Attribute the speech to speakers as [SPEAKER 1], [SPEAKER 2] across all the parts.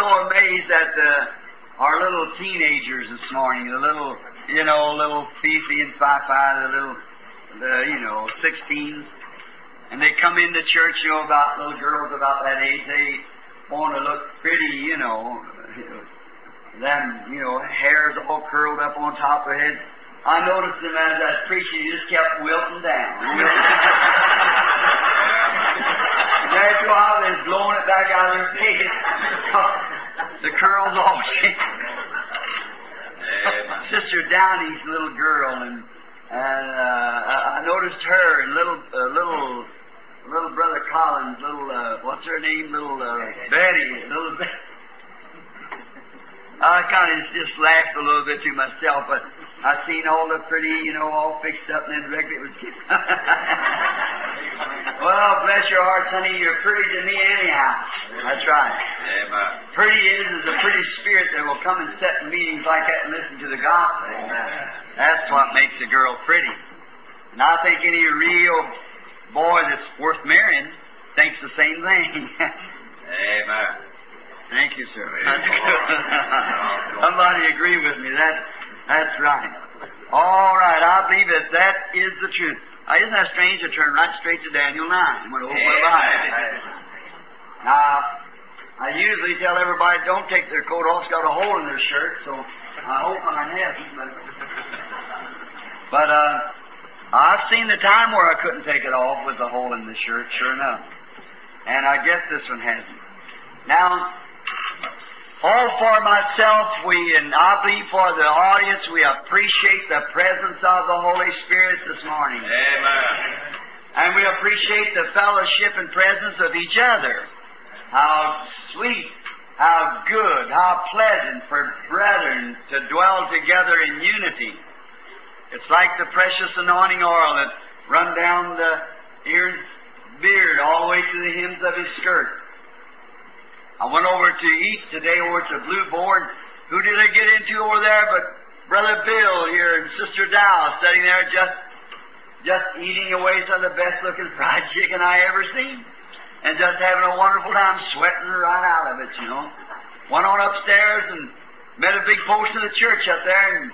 [SPEAKER 1] so amazed at the, our little teenagers this morning, the little, you know, little Fifi and Fifi, the little, the, you know, 16s. And they come into church, you know, about little girls about that age. They want to look pretty, you know, them, you know, hairs all curled up on top of their head. I noticed them as I was preaching, you just kept wilting down. You know? after a while, they're blowing it back out of their face. The curls all Sister Downey's little girl, and and uh, I noticed her and little uh, little little brother Collins, little uh, what's her name, little uh, Betty, little Betty. I kind of just laughed a little bit to myself, but I seen all the pretty, you know, all fixed up, and then was. well, bless your heart, honey, you're pretty to me anyhow. That's right.
[SPEAKER 2] Amen.
[SPEAKER 1] Pretty is is a pretty spirit that will come and sit in meetings like that and listen to the gospel. Amen. That's what makes a girl pretty. And I think any real boy that's worth marrying thinks the same thing.
[SPEAKER 2] Amen.
[SPEAKER 1] Thank you, sir. Somebody agree with me. That, that's right. All right, I believe that that is the truth. Now, isn't that strange to turn right straight to Daniel 9 and went over behind it? Now, I usually tell everybody don't take their coat off. It's got a hole in their shirt, so I hope mine hasn't. But, but uh, I've seen the time where I couldn't take it off with the hole in the shirt, sure enough. And I guess this one hasn't. Now, all for myself, we, and I believe for the audience, we appreciate the presence of the Holy Spirit this morning.
[SPEAKER 2] Amen.
[SPEAKER 1] And we appreciate the fellowship and presence of each other. How sweet, how good, how pleasant for brethren to dwell together in unity. It's like the precious anointing oil that run down the Aaron's beard all the way to the hems of his skirt. I went over to eat today over to Blue Boar. Who did I get into over there but Brother Bill here and Sister Dow sitting there just just eating away some of the best looking fried chicken I ever seen. And just having a wonderful time sweating right out of it, you know. Went on upstairs and met a big post of the church up there and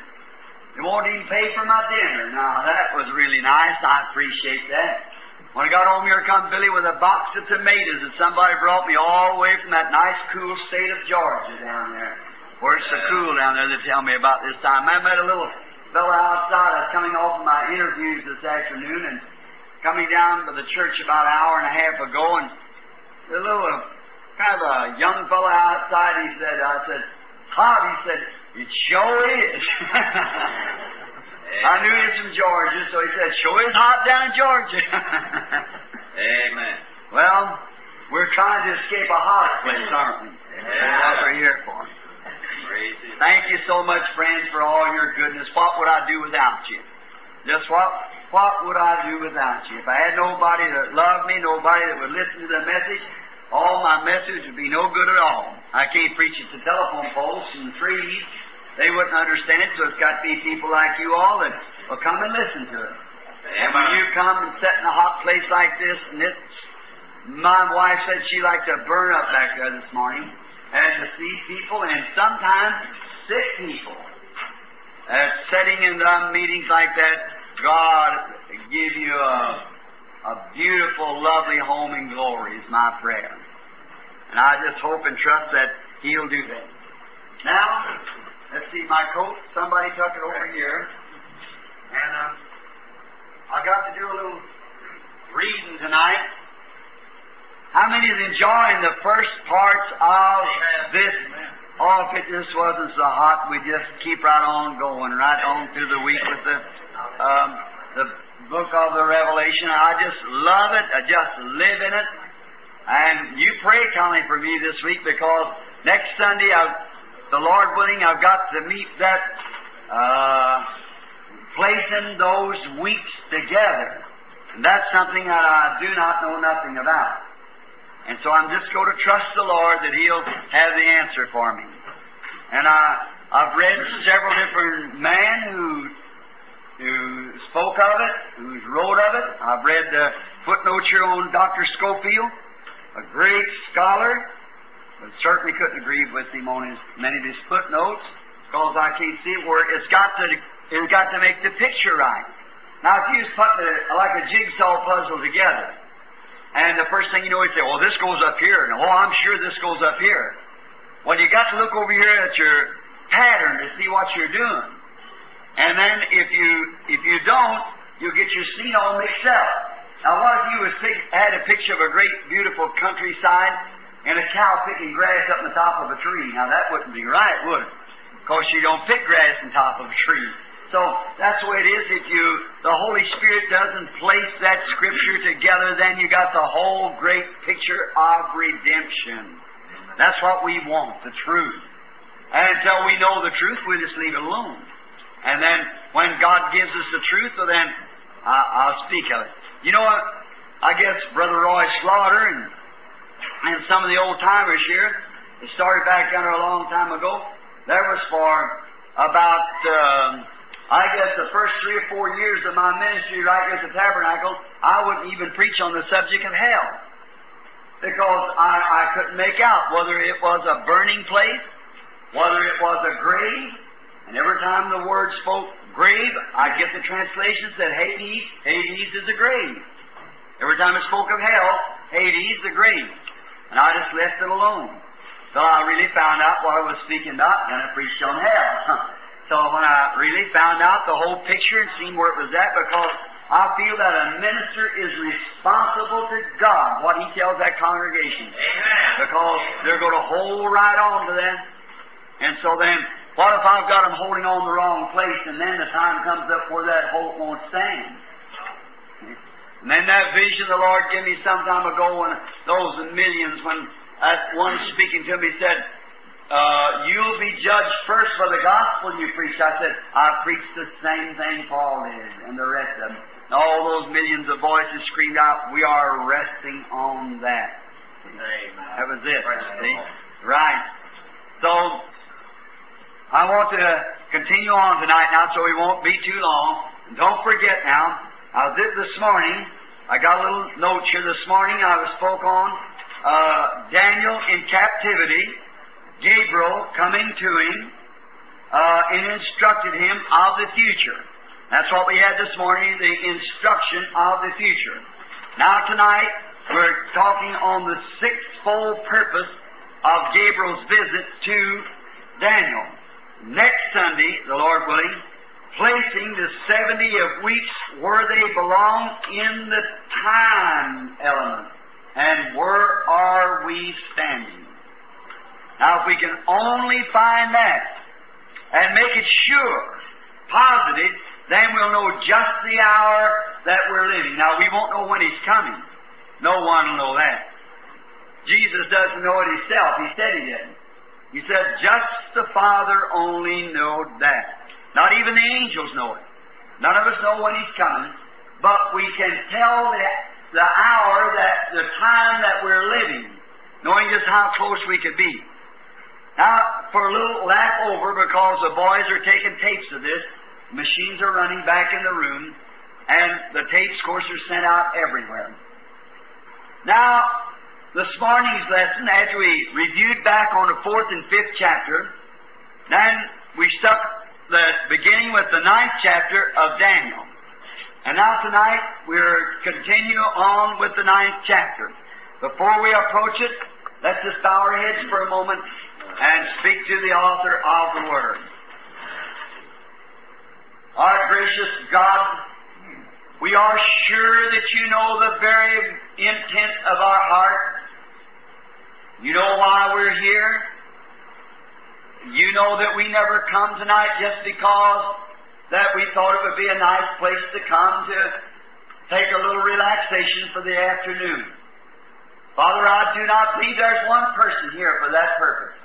[SPEAKER 1] they won't even pay for my dinner. Now that was really nice. I appreciate that. When I got home here, come Billy with a box of tomatoes that somebody brought me all the way from that nice, cool state of Georgia down there. Where it's so cool down there, they tell me about this time. I met a little fellow outside. I was coming off of my interviews this afternoon and coming down to the church about an hour and a half ago, and a little kind of a young fellow outside. He said, "I said, Hot." He said, "It sure is." I knew was from Georgia, so he said, "Sure is hot down in Georgia."
[SPEAKER 2] Amen.
[SPEAKER 1] well, we're trying to escape a hot place, aren't we? That's what we're here for. Thank you so much, friends, for all your goodness. What would I do without you? Just what what would I do without you? If I had nobody that loved me, nobody that would listen to the message, all my message would be no good at all. I can't preach it to telephone poles and trees. They wouldn't understand it, so it's got to be people like you all that will come and listen to it. And when you come and sit in a hot place like this, and it's, my wife said she liked to burn up back there this morning, and to see people, and sometimes sick people, uh, sitting in um, meetings like that, God give you a, a beautiful, lovely home in glory is my prayer. And I just hope and trust that He'll do that. Now, let's see my coat. Somebody tuck it over here. And um, I got to do a little reading tonight. How many is enjoying the first parts of this? Oh, if it just wasn't so hot, we just keep right on going, right on through the week with the um, the book of the Revelation. I just love it. I just live in it. And you pray, Connie, for me this week because next Sunday, I've, the Lord willing, I've got to meet that uh, placing those weeks together. And that's something that I do not know nothing about. And so I'm just going to trust the Lord that He'll have the answer for me. And I, I've read several different men who who spoke of it, who's wrote of it. I've read the footnotes here on Dr. Scofield, a great scholar, but certainly couldn't agree with him on his many of his footnotes because I can't see where it's got to it's got to make the picture right. Now, if you putting a, like a jigsaw puzzle together, and the first thing you know, you say, "Well, this goes up here," and "Oh, I'm sure this goes up here." Well, you got to look over here at your pattern to see what you're doing, and then if you if you don't, you'll get your scene all mixed up. Now, what if you was had a picture of a great, beautiful countryside and a cow picking grass up on the top of a tree? Now, that wouldn't be right, would it? Because you don't pick grass on top of a tree. So that's the way it is. If you the Holy Spirit doesn't place that Scripture together, then you got the whole great picture of redemption. That's what we want, the truth. And until we know the truth, we just leave it alone. And then when God gives us the truth, well then I, I'll speak of it. You know what? I guess Brother Roy Slaughter and and some of the old timers here, it started back yonder a long time ago. There was for about um, I guess the first three or four years of my ministry right here at the tabernacle, I wouldn't even preach on the subject of hell. Because I, I couldn't make out whether it was a burning place, whether it was a grave, and every time the word spoke grave, I'd get the translation that Hades, Hades is a grave. Every time it spoke of hell, Hades, the grave. And I just left it alone. So I really found out what I was speaking about, and I preached on hell. So when I really found out the whole picture and seen where it was at, because I feel that a minister is responsible to God, what he tells that congregation.
[SPEAKER 2] Amen.
[SPEAKER 1] Because they're going to hold right on to that. And so then, what if I've got them holding on the wrong place, and then the time comes up where that hope won't stand? And then that vision the Lord gave me some time ago when those millions, when that one speaking to me said, uh, you'll be judged first for the gospel you preached. I said, I preached the same thing Paul did and the rest of them. And all those millions of voices screamed out, we are resting on that.
[SPEAKER 2] Amen.
[SPEAKER 1] That was it. Right. So, I want to continue on tonight now so we won't be too long. And don't forget now, I was it this morning. I got a little note here this morning. I spoke on uh, Daniel in captivity, Gabriel coming to him uh, and instructed him of the future. That's what we had this morning, the instruction of the future. Now tonight, we're talking on the sixfold purpose of Gabriel's visit to Daniel. Next Sunday, the Lord willing, placing the 70 of weeks where they belong in the time element. And where are we standing? Now, if we can only find that and make it sure, positive, then we'll know just the hour that we're living. Now, we won't know when He's coming. No one will know that. Jesus doesn't know it Himself. He said He didn't. He said, just the Father only knowed that. Not even the angels know it. None of us know when He's coming, but we can tell the, the hour that, the time that we're living, knowing just how close we could be. Now, for a little laugh over, because the boys are taking tapes of this, machines are running back in the room, and the tapes, of course, are sent out everywhere. Now, this morning's lesson, as we reviewed back on the fourth and fifth chapter, then we stuck the beginning with the ninth chapter of Daniel. And now tonight we're continue on with the ninth chapter. Before we approach it, let's just bow our heads for a moment and speak to the author of the Word. Our gracious God, we are sure that you know the very intent of our heart. You know why we're here. You know that we never come tonight just because that we thought it would be a nice place to come to take a little relaxation for the afternoon. Father, I do not believe there's one person here for that purpose.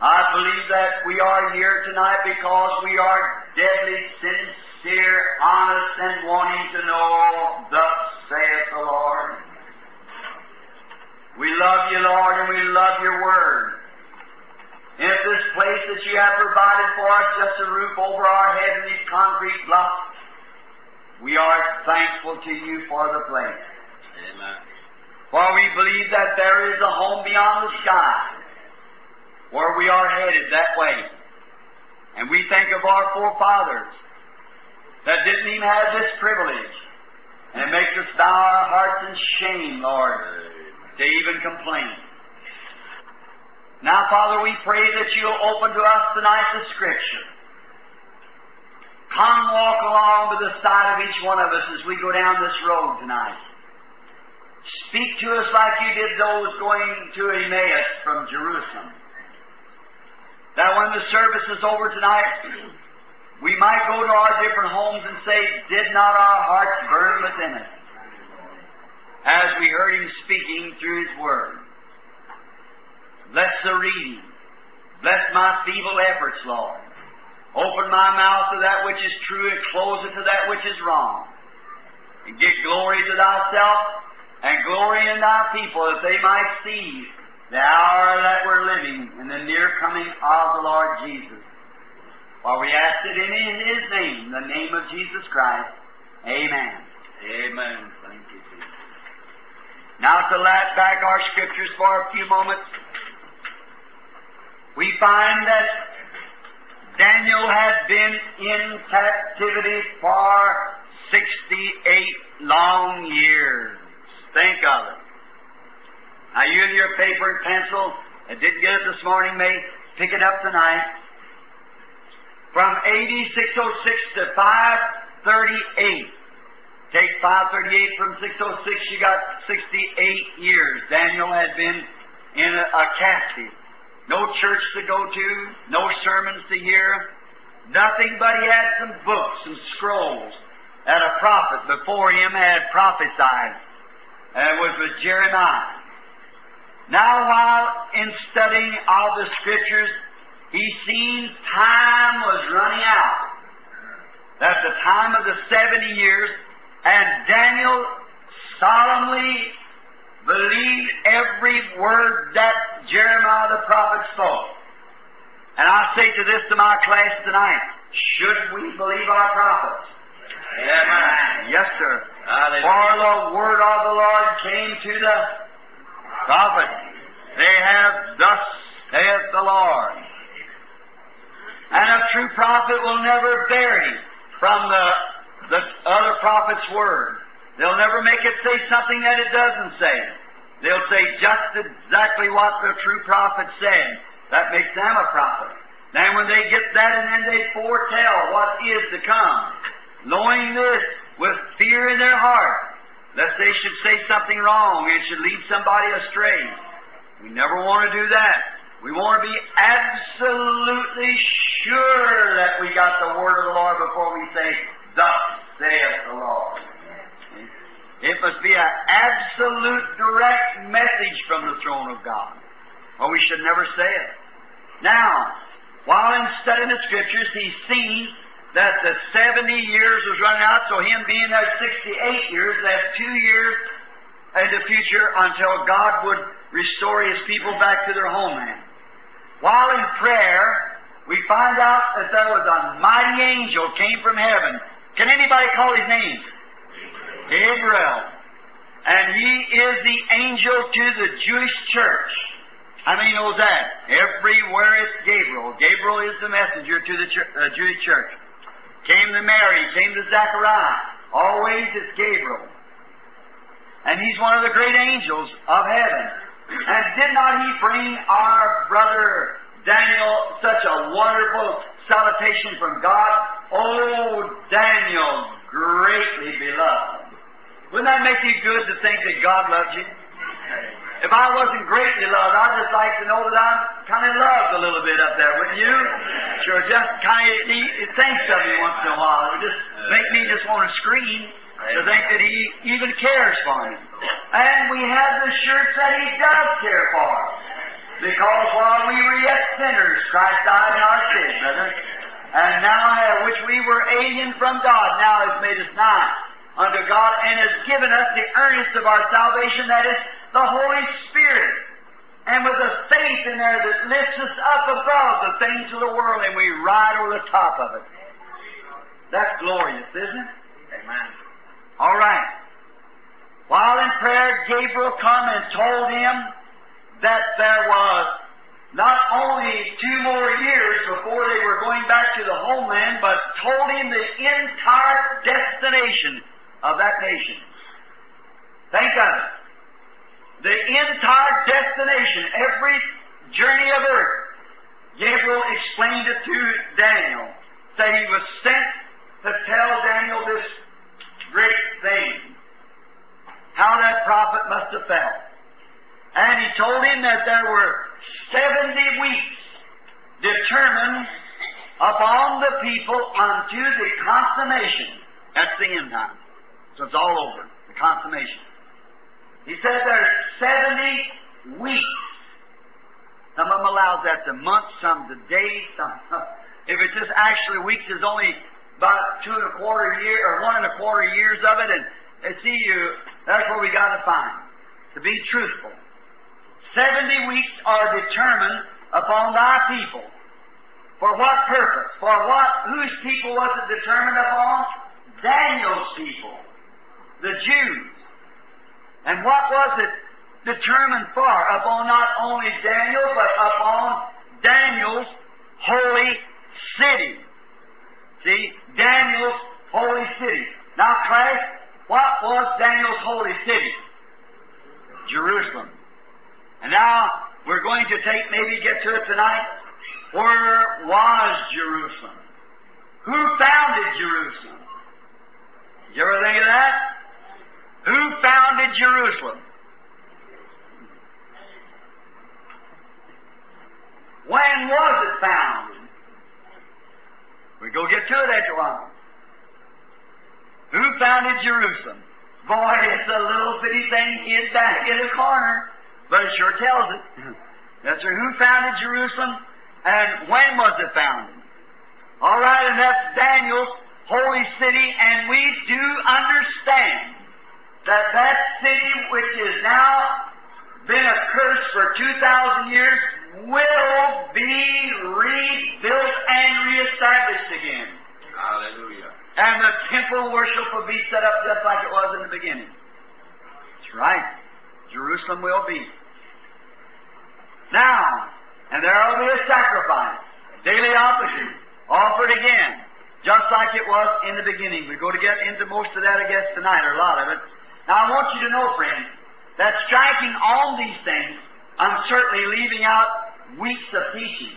[SPEAKER 1] I believe that we are here tonight because we are deadly sincere, honest, and wanting to know, thus saith the Lord. We love you, Lord, and we love your word. If this place that you have provided for us, just a roof over our head and these concrete blocks, we are thankful to you for the place.
[SPEAKER 2] Amen.
[SPEAKER 1] For we believe that there is a home beyond the sky. where we are headed that way. And we think of our forefathers that didn't even have this privilege. And it makes us bow our hearts in shame, Lord, to even complain. Now, Father, we pray that you'll open to us tonight the Scripture. Come walk along to the side of each one of us as we go down this road tonight. Speak to us like you did those going to Emmaus from Jerusalem. That when the service is over tonight, we might go to our different homes and say, Did not our hearts burn within us? As we heard him speaking through his word. Bless the reading. Bless my feeble efforts, Lord. Open my mouth to that which is true and close it to that which is wrong. And give glory to thyself and glory in thy people that they might see the hour that we're living in the near coming of the Lord Jesus. For we ask it in His name, the name of Jesus Christ. Amen.
[SPEAKER 2] Amen. Thank you, Jesus.
[SPEAKER 1] Now to lap back our scriptures for a few moments, we find that Daniel had been in captivity for 68 long years. Think of it. Now you and your paper and pencil, I didn't get it this morning, may pick it up tonight. From AD 606 to 538. Take 538 from 606, you got 68 years. Daniel had been in a, a captive. No church to go to, no sermons to hear, nothing but he had some books and scrolls that a prophet before him had prophesied. And was with Jeremiah. Now, while in studying all the scriptures, he seen time was running out. That's the time of the 70 years, and Daniel solemnly believed every word that Jeremiah the prophet spoke. And I say to this to my class tonight, should we believe our prophets?
[SPEAKER 2] Amen.
[SPEAKER 1] Yes, sir.
[SPEAKER 2] Hallelujah.
[SPEAKER 1] For the word of the Lord came to the prophet. They have thus saith the Lord. And a true prophet will never vary from the, the other prophet's word. They'll never make it say something that it doesn't say. They'll say just exactly what the true prophet said. That makes them a prophet. Then when they get that and then they foretell what is to come, knowing this with fear in their heart, lest they should say something wrong and should lead somebody astray. We never want to do that. We want to be absolutely sure that we got the word of the Lord before we say, Thus saith the Lord. It must be an absolute direct message from the throne of God, or we should never say it. Now, while in studying the scriptures, he sees that the 70 years was running out, so him being there 68 years, left two years in the future until God would restore his people back to their homeland. While in prayer, we find out that there was a mighty angel came from heaven. Can anybody call his name? Gabriel. And he is the angel to the Jewish church. How many knows that? Everywhere it's Gabriel. Gabriel is the messenger to the chur- uh, Jewish church. Came to Mary, came to Zechariah. Always it's Gabriel. And he's one of the great angels of heaven. And did not he bring our brother Daniel such a wonderful salutation from God? Oh, Daniel, greatly beloved. Wouldn't that make you good to think that God loves you? If I wasn't greatly loved, I'd just like to know that I'm kind of loved a little bit up there, wouldn't you? Sure, just kind of, he, he thinks of me once in a while. It would just make me just want to scream to think that he even cares for me. And we have the assurance that he does care for us. Because while we were yet sinners, Christ died in our sins, brother. And now, which we were alien from God, now has made us nigh unto God and has given us the earnest of our salvation, that is the Holy Spirit. And with a faith in there that lifts us up above the things of the world and we ride over the top of it. That's glorious, isn't it?
[SPEAKER 2] Amen.
[SPEAKER 1] All right. While in prayer, Gabriel come and told him that there was not only two more years before they were going back to the homeland, but told him the entire destination of that nation. Think of it. The entire destination, every journey of earth. Gabriel explained it to Daniel. Said he was sent to tell Daniel this great thing. How that prophet must have felt. And he told him that there were 70 weeks determined upon the people unto the consummation. That's the end time. So it's all over, the consummation. He said there's 70 weeks. Some of them allows that to months, some to days, some. If it's just actually weeks, there's only about two and a quarter year or one and a quarter years of it, and, and see you. That's what we got to find. To be truthful, seventy weeks are determined upon thy people. For what purpose? For what? Whose people was it determined upon? Daniel's people, the Jews. And what was it determined for? Upon not only Daniel, but upon Daniel's holy city. See, Daniel's holy city. Now, class, what was Daniel's holy city? Jerusalem. And now we're going to take, maybe get to it tonight. Where was Jerusalem? Who founded Jerusalem? Did you ever think of that? Who founded Jerusalem? When was it founded? We go get to it after a while. Who founded Jerusalem? Boy, it's a little bitty thing hid back in a corner, but it sure tells it. That's. Who founded Jerusalem? And when was it founded? All right, and that's Daniel's holy city, and we do understand that that city, which has now been a curse for 2,000 years, will be rebuilt and reestablished again.
[SPEAKER 2] Hallelujah.
[SPEAKER 1] And the temple worship will be set up just like it was in the beginning. That's right. Jerusalem will be. Now, and there will be a sacrifice, a daily offering, offered again, just like it was in the beginning. We go to get into most of that, I guess, tonight, or a lot of it. Now, I want you to know, friends, that striking on these things, I'm certainly leaving out weeks of teaching,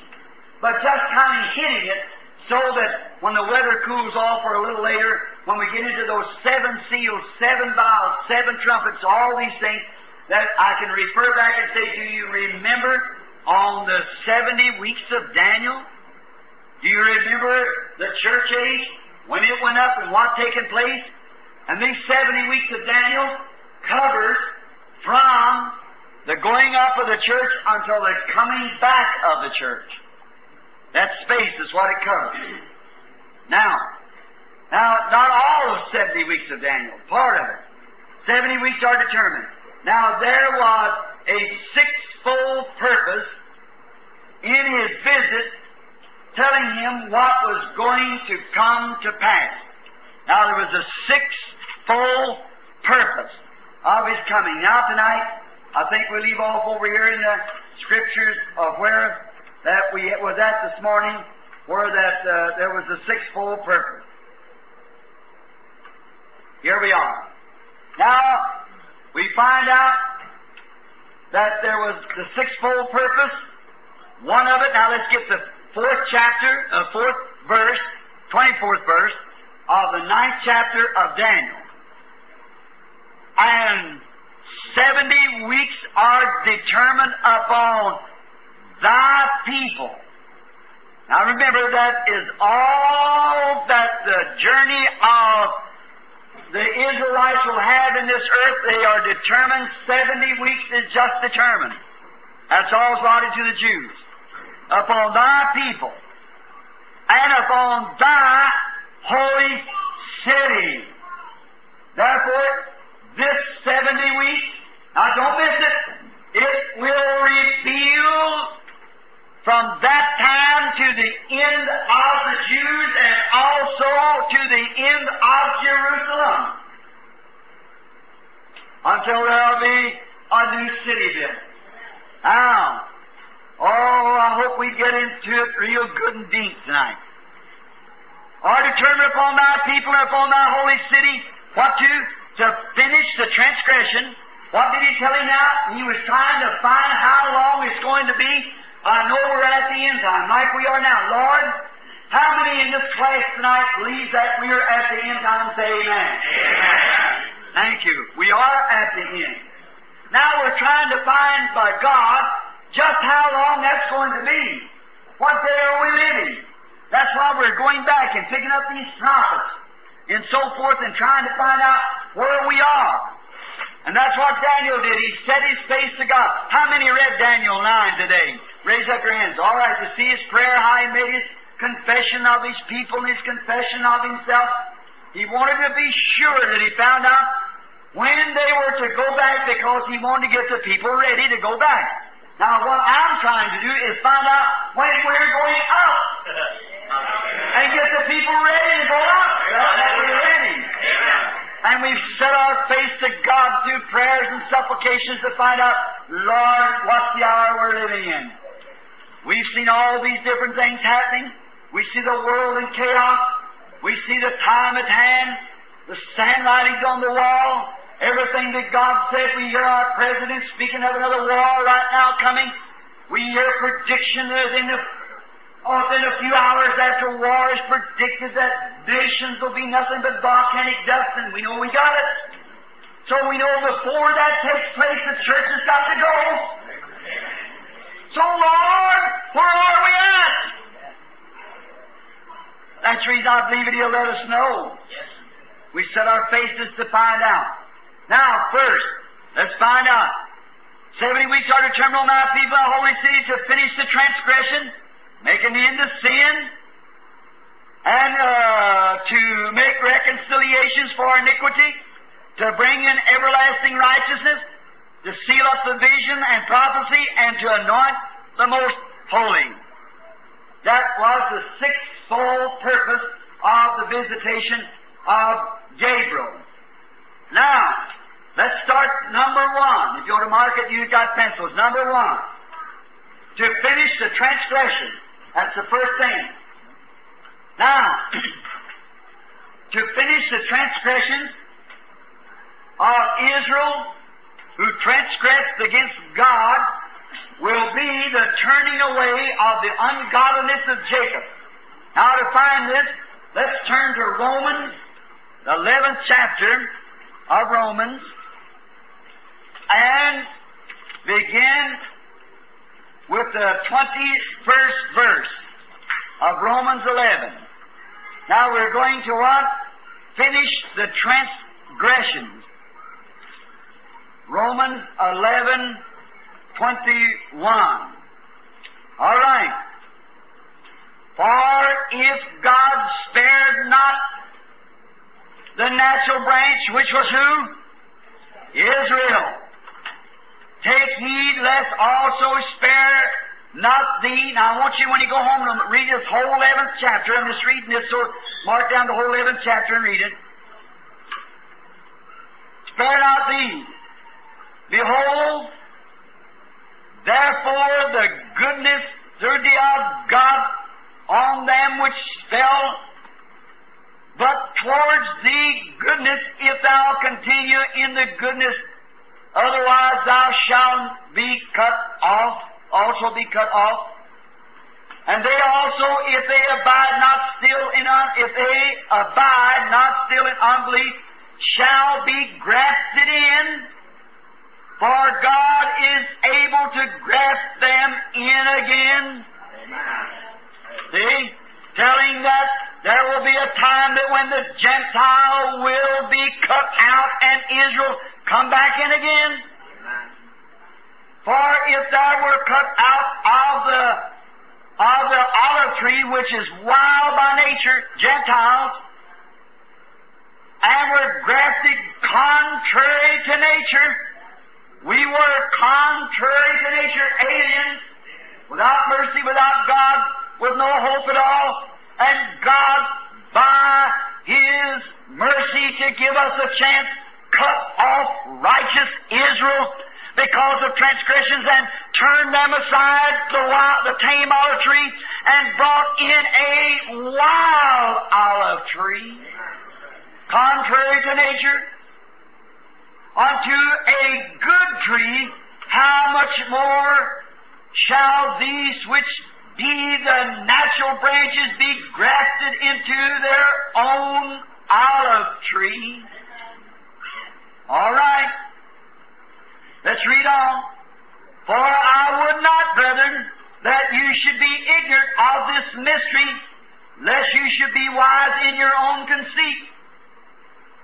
[SPEAKER 1] but just kind of hitting it so that when the weather cools off or a little later, when we get into those seven seals, seven vials, seven trumpets, all these things, that I can refer back and say, do you remember on the 70 weeks of Daniel? Do you remember the church age when it went up and what taken place? And these 70 weeks of Daniel covers from the going up of the church until the coming back of the church. That space is what it covers. Now, now, not all of 70 weeks of Daniel, part of it. 70 weeks are determined. Now, there was a sixfold purpose in his visit telling him what was going to come to pass. Now, there was a sixfold purpose of his coming. Now, tonight, I think we leave off over here in the scriptures of where that we was at this morning, where that uh, there was a sixfold purpose. Here we are. Now, we find out that there was the sixfold purpose. One of it, now let's get the fourth chapter, uh, fourth verse, 24th verse of the ninth chapter of Daniel. And 70 weeks are determined upon thy people. Now remember, that is all that the journey of the Israelites will have in this earth. They are determined. 70 weeks is just determined. That's all allotted to the Jews. Upon thy people and upon thy holy city. Therefore, this 70 weeks, now don't miss it, it will reveal from that time to the end of the Jews and also to the end of Jerusalem. Until there'll be a new city built. Now, Oh, I hope we get into it real good and deep tonight. Or determine upon thy people and upon thy holy city? What to, to finish the transgression. What did he tell him now? He was trying to find how long it's going to be. I know we're at the end time, like we are now. Lord, how many in this class tonight believe that we are at the end time? Say amen.
[SPEAKER 2] Amen.
[SPEAKER 1] Thank you. We are at the end. Now we're trying to find by God just how long that's going to be. What day are we living? That's why we're going back and picking up these prophets and so forth and trying to find out where we are. And that's what Daniel did. He set his face to God. How many read Daniel 9 today? Raise up your hands. All right, to see his prayer, how he made his confession of his people and his confession of himself. He wanted to be sure that he found out when they were to go back because he wanted to get the people ready to go back. Now, what I'm trying to do is find out when we're going up and get the people ready to go up. That we're ready. And we've set our face to God through prayers and supplications to find out, Lord, what's the hour we're living in? We've seen all these different things happening. We see the world in chaos. We see the time at hand, the handwritings on the wall, everything that God said. We hear our president speaking of another war right now coming. We hear prediction that in the Oh, in a few hours after war is predicted that nations will be nothing but volcanic dust, and we know we got it. So we know before that takes place, the church has got to go. So, Lord, where are we at? That's the reason I believe it, He'll let us know. We set our faces to find out. Now, first, let's find out. Seventy weeks are determined on my people, the holy city, to finish the transgression, make an end to sin, and uh, to make reconciliations for iniquity, to bring in everlasting righteousness, to seal up the vision and prophecy, and to anoint the most holy. That was the sixfold purpose of the visitation of Gabriel. Now, let's start number one. If you want to mark it, you've got pencils. Number one. To finish the transgression. That's the first thing. Now, to finish the transgressions of Israel who transgressed against God will be the turning away of the ungodliness of Jacob. Now, to find this, let's turn to Romans, the 11th chapter of Romans, and begin with the 21st verse of Romans 11. Now we're going to what? Finish the transgressions. Romans 11, 21. All right. For if God spared not the natural branch, which was who? Israel. Take heed lest also spare not thee. Now I want you, when you go home, to read this whole 11th chapter. I'm just reading this, so mark down the whole 11th chapter and read it. Spare not thee. Behold, therefore the goodness the of God on them which fell, but towards thee goodness if thou continue in the goodness, otherwise thou shalt be cut off, also be cut off. And they also, if they abide not still in un, if they abide not still in unbelief, shall be grafted in. For God is able to graft them in again. See? Telling that there will be a time that when the Gentile will be cut out and Israel come back in again. For if thou were cut out of the of the olive tree, which is wild by nature, Gentiles, and were grafted contrary to nature, we were contrary to nature, aliens, without mercy, without God, with no hope at all, and God, by His mercy to give us a chance, cut off righteous Israel because of transgressions and turned them aside, the, wild, the tame olive tree, and brought in a wild olive tree, contrary to nature, unto a good tree, how much more shall these which be the natural branches be grafted into their own olive tree? All right. Let's read on. For I would not, brethren, that you should be ignorant of this mystery, lest you should be wise in your own conceit.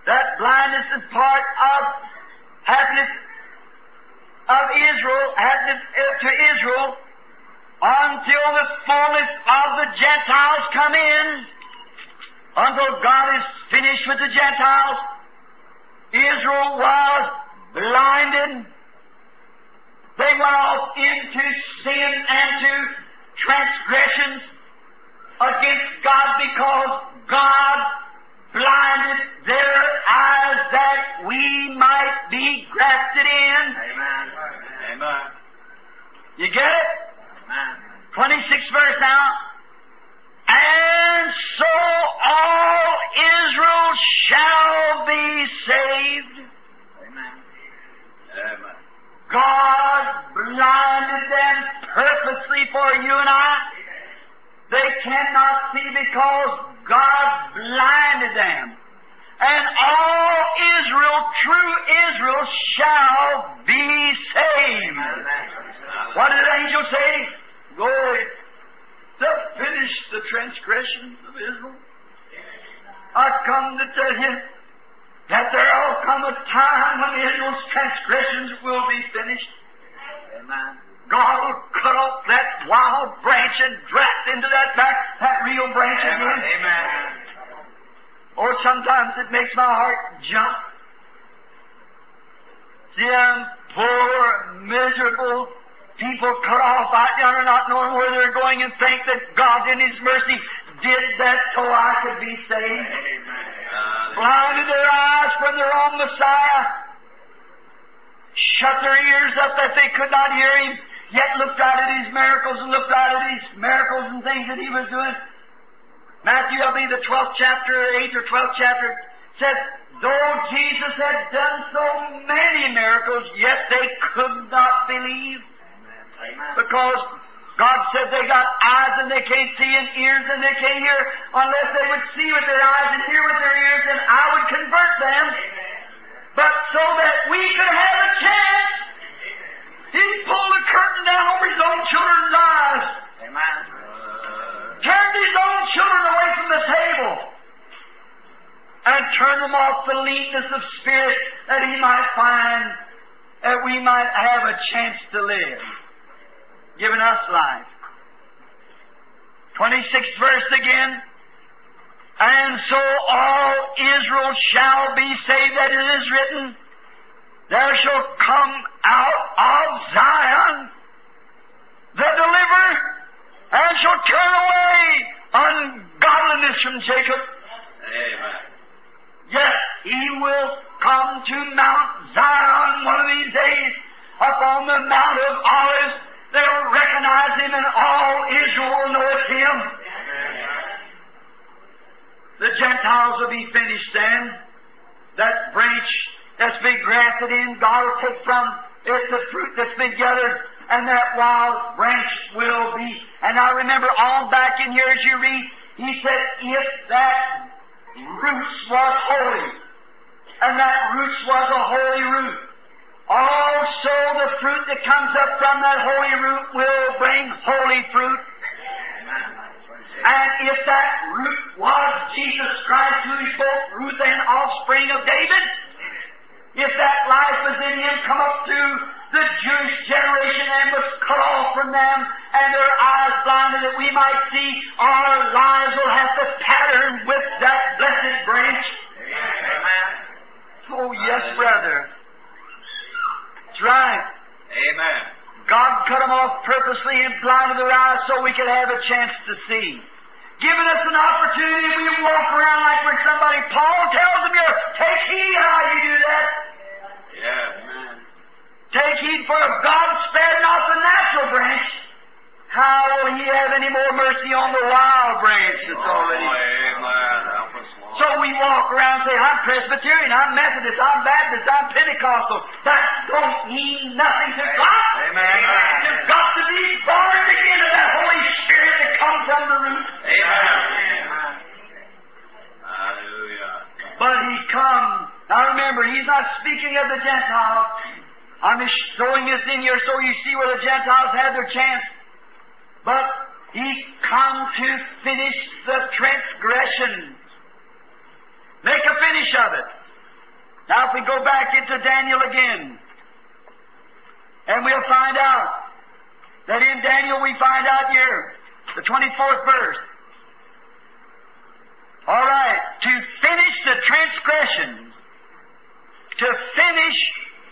[SPEAKER 1] That blindness is part of happiness of Israel, happiness to Israel, until the fullness of the Gentiles come in, until God is finished with the Gentiles. Israel was blinded. They went off into sin and to transgressions against God because God blinded their eyes that we might be grafted in.
[SPEAKER 2] Amen. Amen.
[SPEAKER 1] You get it?
[SPEAKER 2] Amen.
[SPEAKER 1] 26th verse now. And so all Israel shall be saved.
[SPEAKER 2] Amen. Amen.
[SPEAKER 1] God blinded them purposely for you and I. They cannot see because God blinded them. And all Israel, true Israel, shall be saved. What did the angel say? Glory to finish the transgressions of Israel. I come to tell you that there will come a time when Israel's transgressions will be finished.
[SPEAKER 2] Amen.
[SPEAKER 1] God will cut off that wild branch and draft into that back, that real branch again.
[SPEAKER 2] Amen.
[SPEAKER 1] Or sometimes it makes my heart jump. See them poor, miserable people cut off out yonder not knowing where they're going and think that God in His mercy did that so I could be saved. Blinded their eyes when they're on Messiah. Shut their ears up that they could not hear Him, yet looked out at His miracles and looked out at His miracles and things that He was doing. Matthew, I believe the 12th chapter, 8th or 12th chapter, said, though Jesus had done so many miracles, yet they could not believe. Because God said they got eyes and they can't see and ears and they can't hear unless they would see with their eyes and hear with their ears and I would convert them. But so that we could have a chance, He pulled the curtain down over His own children's eyes
[SPEAKER 2] Amen.
[SPEAKER 1] turned his own children away from the table and turned them off the leanness of spirit that he might find that we might have a chance to live, giving us life. 26th verse again. And so all Israel shall be saved, that it is written, There shall come out of Zion the deliverer, and shall turn away ungodliness from Jacob.
[SPEAKER 2] Amen.
[SPEAKER 1] Yes, he will come to Mount Zion one of these days, up on the Mount of Olives. They'll recognize him, and all Israel will know it's him. The Gentiles will be finished then. That branch that's been grafted in, God will take from it the fruit that's been gathered, and that wild branch will be. And I remember all back in here as you read, he said, if that roots was holy, and that roots was a holy root, also the fruit that comes up from that holy root will bring holy fruit. And if that root was Jesus Christ, who is both root and offspring of David, if that life was in him, come up through the Jewish generation and was cut off from them, and their eyes blinded that we might see, our lives will have to pattern with that blessed branch.
[SPEAKER 2] Amen.
[SPEAKER 1] Oh, yes, brother. That's right.
[SPEAKER 2] Amen.
[SPEAKER 1] God cut them off purposely and blinded their eyes so we could have a chance to see. Giving us an opportunity, we walk around like when somebody, Paul tells them, you take heed how you do that.
[SPEAKER 2] Yeah. Amen.
[SPEAKER 1] Take heed, for God spare not the natural branch, how will He have any more mercy on the wild branch that's oh,
[SPEAKER 2] already? Help us,
[SPEAKER 1] So we walk around and say, I'm Presbyterian, I'm Methodist, I'm Baptist, I'm Pentecostal. That don't mean nothing to God.
[SPEAKER 2] Amen.
[SPEAKER 1] You've got to be born again of that Holy Spirit to come from the root.
[SPEAKER 2] Amen. Hallelujah.
[SPEAKER 1] But He come. Now remember, He's not speaking of the Gentiles. I'm just throwing this in here so you see where the Gentiles had their chance. But He come to finish the transgression. Make a finish of it. Now if we go back into Daniel again, and we'll find out that in Daniel we find out here, the 24th verse. All right, to finish the transgression, to finish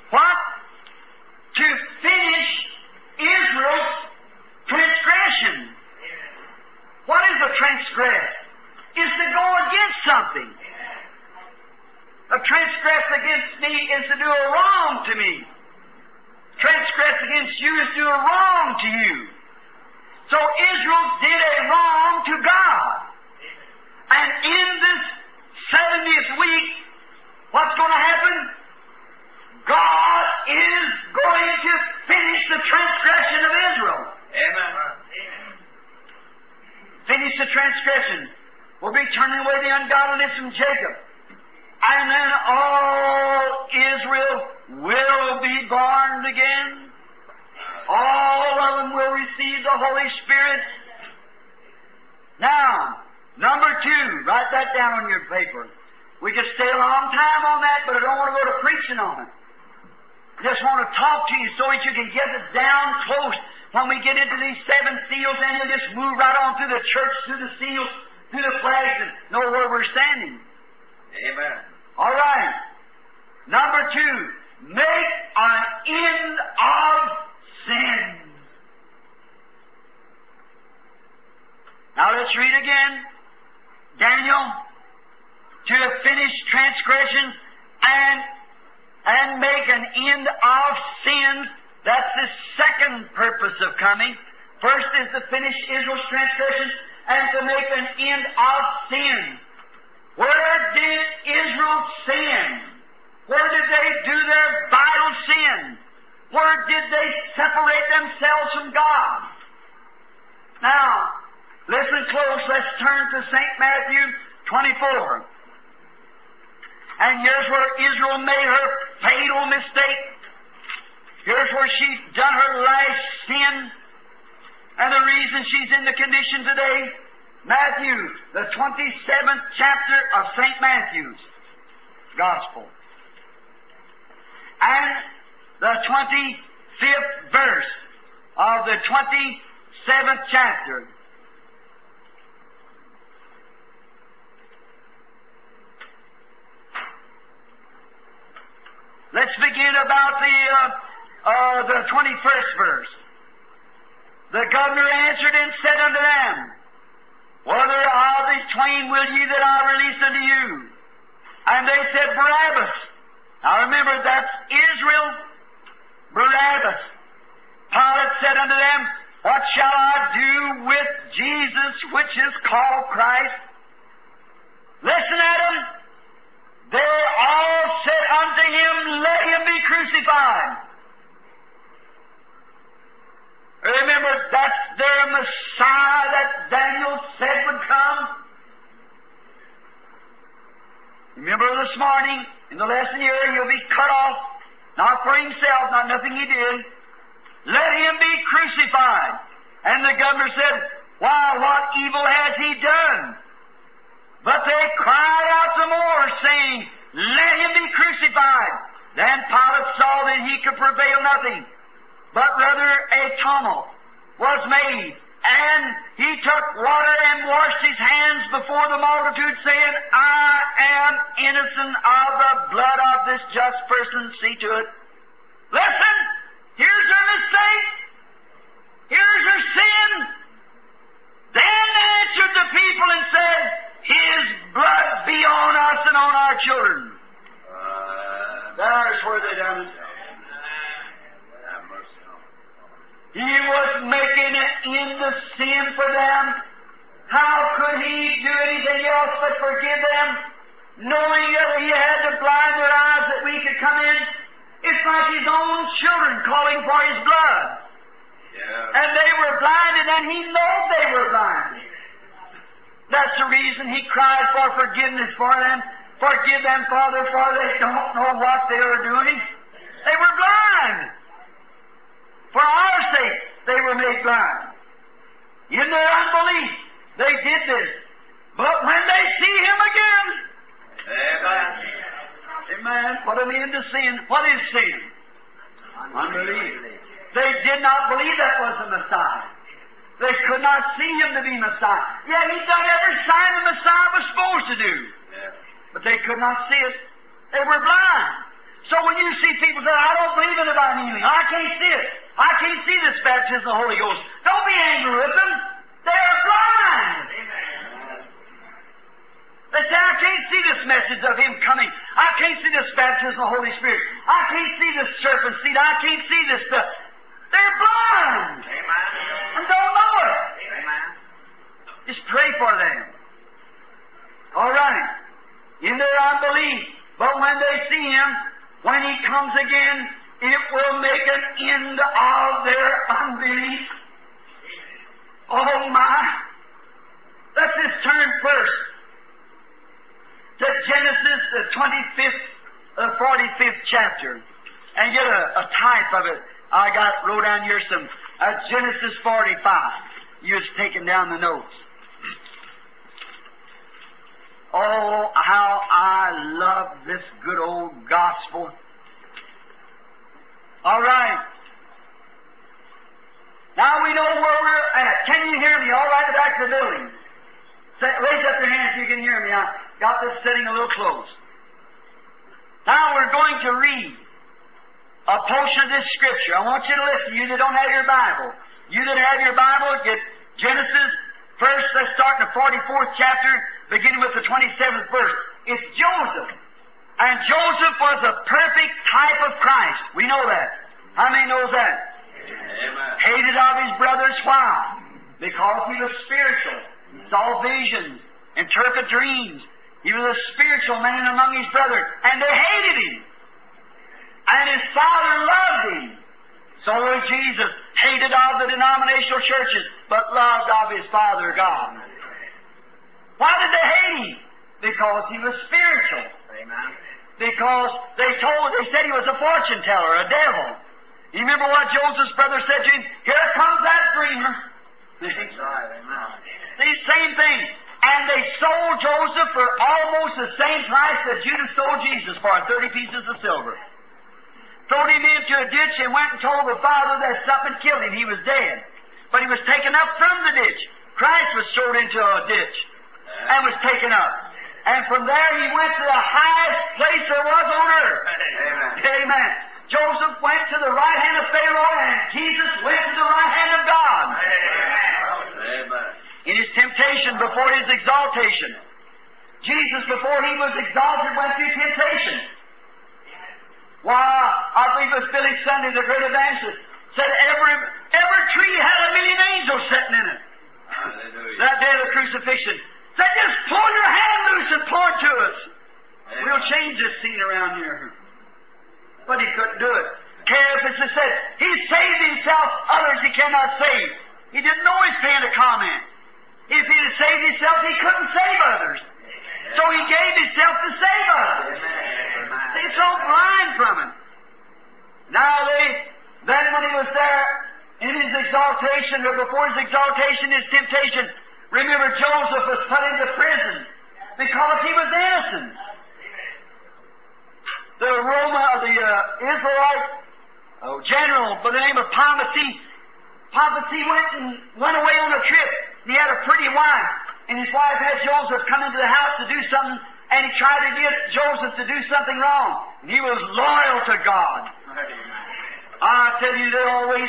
[SPEAKER 1] what? To finish Israel's transgression. What is a transgress? Is to go against something. A transgress against me is to do a wrong to me. Transgress against you is to do a wrong to you. So Israel did a wrong to God. And in this 70th week, what's going to happen? God is going to finish the transgression of Israel.
[SPEAKER 2] Amen.
[SPEAKER 1] Finish the transgression. We'll be turning away the ungodliness from Jacob. And then all Israel will be born again. All of them will receive the Holy Spirit. Now, number two, write that down on your paper. We could stay a long time on that, but I don't want to go to preaching on it. I just want to talk to you so that you can get it down close. When we get into these seven seals, then you'll just move right on through the church, through the seals, through the flags, and know where we're standing.
[SPEAKER 2] Amen.
[SPEAKER 1] All right. Number two, make an end of sin. Now let's read again. Daniel, to finish transgression and and make an end of sins. That's the second purpose of coming. First is to finish Israel's transgressions and to make an end of sin. Where did Israel sin? Where did they do their vital sin? Where did they separate themselves from God? Now, listen close. Let's turn to St. Matthew 24. And here's where Israel made her fatal mistake. Here's where she's done her last sin. And the reason she's in the condition today Matthew, the 27th chapter of St. Matthew's Gospel. And the 25th verse of the 27th chapter. Let's begin about the, uh, uh, the 21st verse. The governor answered and said unto them, whether of these twain will ye that I release unto you? And they said, Barabbas. Now remember, that's Israel, Barabbas. Pilate said unto them, What shall I do with Jesus, which is called Christ? Listen them. They all said unto him, Let him be crucified. Remember, that's their Messiah that Daniel said would come. Remember this morning, in the lesson here, he'll be cut off, not for himself, not nothing he did. Let him be crucified. And the governor said, Why, what evil has he done? But they cried out some more, saying, Let him be crucified. Then Pilate saw that he could prevail nothing but rather a tumult was made. And he took water and washed his hands before the multitude, saying, I am innocent of the blood of this just person. See to it. Listen, here's her mistake. Here's her sin. Then answered the people and said, his blood be on us and on our children. There's where they done it. He was making an end of sin for them. How could he do anything else but forgive them, knowing that he had to blind their eyes that we could come in? It's like his own children calling for his blood.
[SPEAKER 2] Yeah.
[SPEAKER 1] And they were blinded, and he knew they were blinded. That's the reason he cried for forgiveness for them. Forgive them, Father, for they don't know what they are doing. They were blind. For our sake, they were made blind. In their unbelief, they did this. But when they see him again,
[SPEAKER 2] Amen.
[SPEAKER 1] Amen. Put them into sin. What is sin? Unbelief. They did not believe that was the Messiah. They could not see him to be Messiah. Yet he done every sign the Messiah was supposed to do.
[SPEAKER 2] Yeah.
[SPEAKER 1] But they could not see it. They were blind. So when you see people say, I don't believe in divine healing, I can't see it. I can't see this baptism of the Holy Ghost. Don't be angry with them. They're blind. They say, I can't see this message of Him coming. I can't see this baptism of the Holy Spirit. I can't see this serpent seed. I can't see this stuff. They're blind
[SPEAKER 2] Amen.
[SPEAKER 1] and don't know it.
[SPEAKER 2] Amen.
[SPEAKER 1] Just pray for them. All right. In their unbelief. But when they see Him, when He comes again, it will make an end of their unbelief. Oh my. Let's just turn first to Genesis, the 25th, uh, 45th chapter, and get a, a type of it. I got wrote down here some uh, Genesis 45. You was taking down the notes. Oh, how I love this good old gospel. All right. Now we know where we're at. Can you hear me? All right, the back of the building. Raise up your hands if you can hear me. I got this sitting a little close. Now we're going to read a portion of this scripture. I want you to listen. You that don't have your Bible. You that have your Bible, get Genesis. First, let's start in the 44th chapter, beginning with the 27th verse. It's Joseph. And Joseph was a perfect type of Christ. We know that. How many knows that?
[SPEAKER 2] Amen.
[SPEAKER 1] hated of his brothers. Why? Because he was spiritual. He saw visions, interpret dreams. He was a spiritual man among his brothers. and they hated him. And his father loved him. So was Jesus, hated of the denominational churches, but loved of his Father God. Why did they hate him? Because he was spiritual.
[SPEAKER 2] Amen.
[SPEAKER 1] Because they told, they said he was a fortune teller, a devil. You remember what Joseph's brother said to him? Here comes that dreamer.
[SPEAKER 2] That's right. Amen.
[SPEAKER 1] These same things. And they sold Joseph for almost the same price that Judas sold Jesus for, 30 pieces of silver. Thrown him into a ditch and went and told the father that something killed him. He was dead. But he was taken up from the ditch. Christ was thrown into a ditch and was taken up. And from there he went to the highest place there was on earth.
[SPEAKER 2] Amen.
[SPEAKER 1] Amen. Joseph went to the right hand of Pharaoh and Jesus went to the right hand of God.
[SPEAKER 2] Amen.
[SPEAKER 1] In his temptation before his exaltation. Jesus, before he was exalted, went through temptation. Why, I believe it was Billy Sunday, the great evangelist, said every, every tree had a million angels sitting in it.
[SPEAKER 2] Hallelujah.
[SPEAKER 1] That day of the crucifixion. Said, just pull your hand loose and pour it to us. We'll change this scene around here. But he couldn't do it. Caiaphas has said, he saved himself, others he cannot save. He didn't know he's paying a comment. If he'd have saved himself, he couldn't save others. So he gave himself to save us. They're so blind from it. Now they, then when he was there in his exaltation, or before his exaltation, his temptation, remember Joseph was put into prison because he was innocent. The Roma, the uh, Israelite oh, general by the name of Pompey, Pompey went and went away on a trip. He had a pretty wife, and his wife had Joseph come into the house to do something, and he tried to get Joseph to do something wrong. And he was loyal to God. I tell you, they always,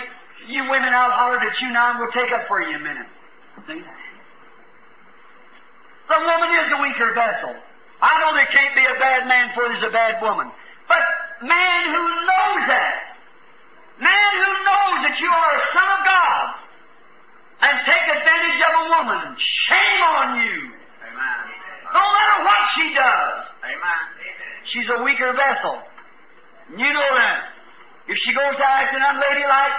[SPEAKER 1] you women out hollered at you now, and we'll take up for you a minute. See? The woman is the weaker vessel. I know there can't be a bad man for there's a bad woman. But man who knows that, man who knows that you are a son of God, and take advantage of a woman. Shame on you.
[SPEAKER 2] Amen.
[SPEAKER 1] No matter what she does.
[SPEAKER 2] Amen.
[SPEAKER 1] She's a weaker vessel. You know that. If she goes to acting unladylike,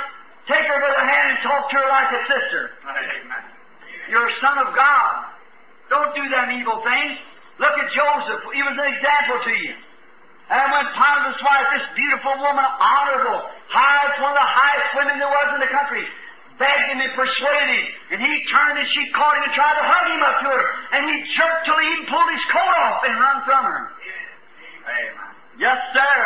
[SPEAKER 1] take her by the hand and talk to her like a sister.
[SPEAKER 2] Amen.
[SPEAKER 1] You're a son of God. Don't do them evil things. Look at Joseph. He was an example to you. And when Potiphar's wife, this beautiful woman, honorable, highest, one of the highest women there was in the country, begged him and persuaded him, and he turned and she caught him and tried to hug him up to her, and he jerked till he even pulled his coat off and run from her.
[SPEAKER 2] Amen.
[SPEAKER 1] Yes, sir.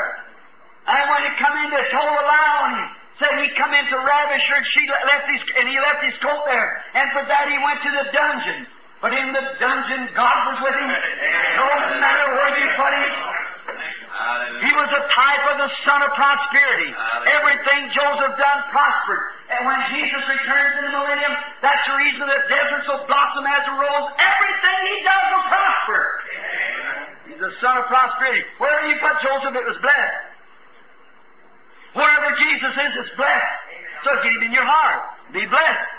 [SPEAKER 1] And when he come in to told a lie on him, said he come in to ravish her, and she left his, and he left his coat there, and for that he went to the dungeon. But in the dungeon, God was with him. No matter where you put him, he was a type of the son of prosperity. Everything Joseph done prospered. And when Jesus returns in the millennium, that's the reason the deserts will blossom as a rose. Everything he does will prosper. He's the son of prosperity. Wherever you put Joseph, it was blessed. Wherever Jesus is, it's blessed. So get him in your heart. Be blessed.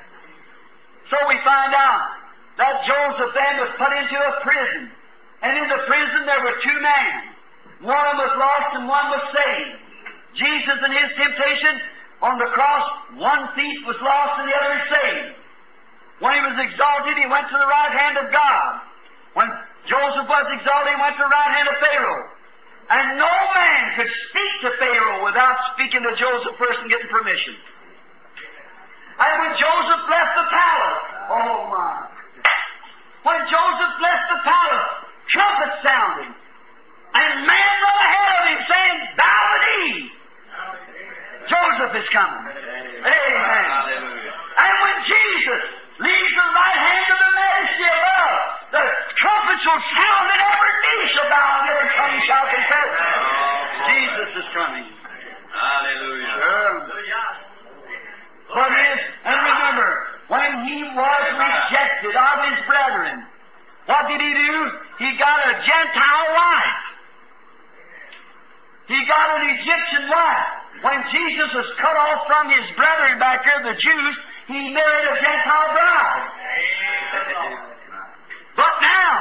[SPEAKER 1] So we find out that Joseph then was put into a prison. And in the prison there were two men. One of them was lost and one was saved. Jesus in his temptation on the cross, one thief was lost and the other was saved. When he was exalted, he went to the right hand of God. When Joseph was exalted, he went to the right hand of Pharaoh. And no man could speak to Pharaoh without speaking to Joseph first and getting permission. And when Joseph left the palace, oh my. When Joseph left the palace, trumpet sounded. And man run ahead of him saying, Bow the knee. Joseph is coming. Amen.
[SPEAKER 2] Hallelujah.
[SPEAKER 1] And when Jesus leaves the right hand of the majesty above, the trumpets will sound and every knee shall bow and every tongue shall confess. Oh, Jesus is coming.
[SPEAKER 2] Hallelujah.
[SPEAKER 1] What is, and remember, when he was rejected of his brethren, what did he do? He got a Gentile wife. He got an Egyptian wife. When Jesus was cut off from his brethren back there, the Jews, he married a Gentile bride. But now,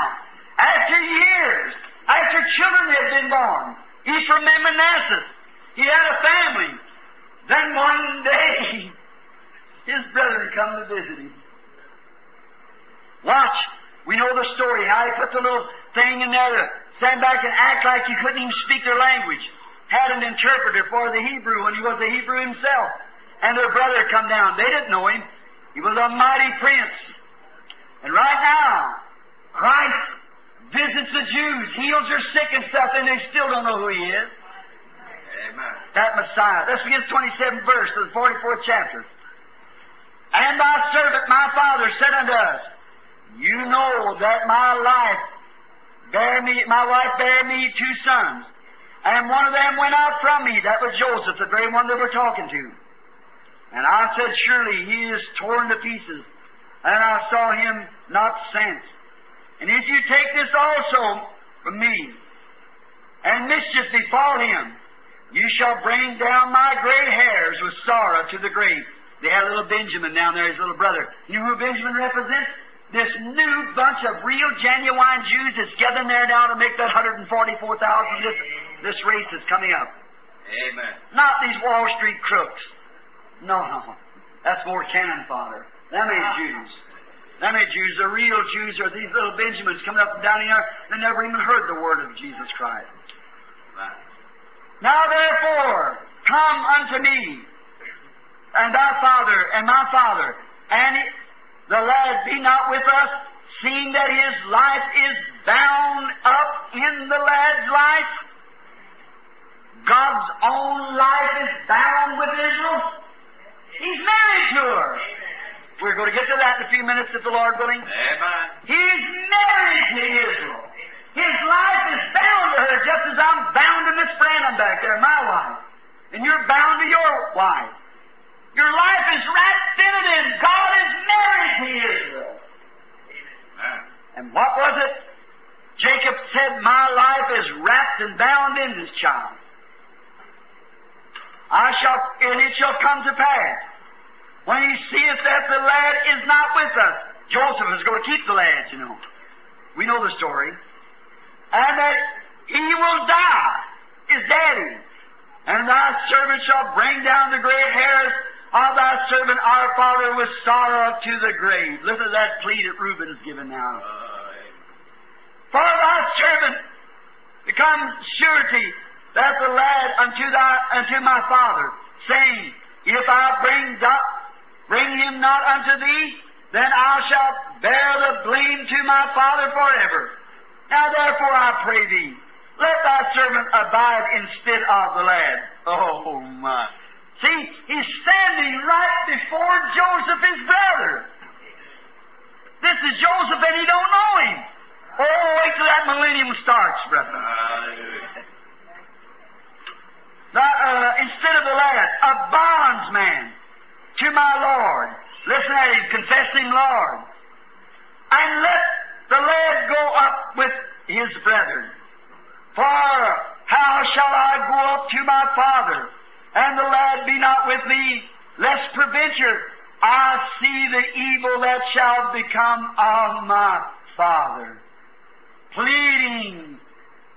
[SPEAKER 1] after years, after children had been born, he's from Manasseh. He had a family. Then one day, his brethren come to visit him. Watch. We know the story, how he put the little thing in there to stand back and act like he couldn't even speak their language. Had an interpreter for the Hebrew when he was a Hebrew himself. And their brother come down. They didn't know him. He was a mighty prince. And right now, Christ visits the Jews, heals their sick and stuff, and they still don't know who he is.
[SPEAKER 2] Amen.
[SPEAKER 1] That Messiah. Let's begin 27th verse of the 44th chapter. And thy servant, my father, said unto us, You know that my life bare me, my wife bare me two sons, and one of them went out from me. That was Joseph, the very one that we're talking to. And I said, Surely he is torn to pieces, and I saw him not since. And if you take this also from me, and mischief befall him, you shall bring down my gray hairs with sorrow to the grave. They had little Benjamin down there, his little brother. You know who Benjamin represents? This new bunch of real, genuine Jews that's gathering there now to make that 144,000 this, this race that's coming up.
[SPEAKER 2] Amen.
[SPEAKER 1] Not these Wall Street crooks. No, no. That's more cannon fodder. Them ain't Jews. Them ain't Jews. The real Jews are these little Benjamins coming up and down here that never even heard the word of Jesus Christ.
[SPEAKER 2] Right.
[SPEAKER 1] Now therefore, come unto me, and thy father, and my father, and the lad be not with us, seeing that his life is bound up in the lad's life. God's own life is bound with Israel. He's married to her. We're going to get to that in a few minutes if the Lord willing.
[SPEAKER 2] Amen.
[SPEAKER 1] He's married to Israel. His life is bound to her just as I'm bound to Miss Branham back there, my wife. And you're bound to your wife. Your life is wrapped in it, and God is married to Israel.
[SPEAKER 2] Amen.
[SPEAKER 1] And what was it? Jacob said, My life is wrapped and bound in this child. I shall, and it shall come to pass when he seeth that the lad is not with us. Joseph is going to keep the lad, you know. We know the story. And that he will die, his daddy. And thy servant shall bring down the great hairs of thy servant our father with sorrow to the grave. Listen to that plea that Reuben's given now. For thy servant become surety that the lad unto thy unto my father, saying, If I bring do- bring him not unto thee, then I shall bear the blame to my father forever. Now therefore I pray thee, let thy servant abide instead of the lad. Oh my. See, he's standing right before Joseph, his brother. This is Joseph and he don't know him. Oh, wait till that millennium starts, brother. The, uh, instead of the lad, a bondsman to my Lord. Listen at him, confessing Lord. And let the lad go up with his brethren. For how shall I go up to my father, and the lad be not with me, lest peradventure I see the evil that shall become of my father? Pleading,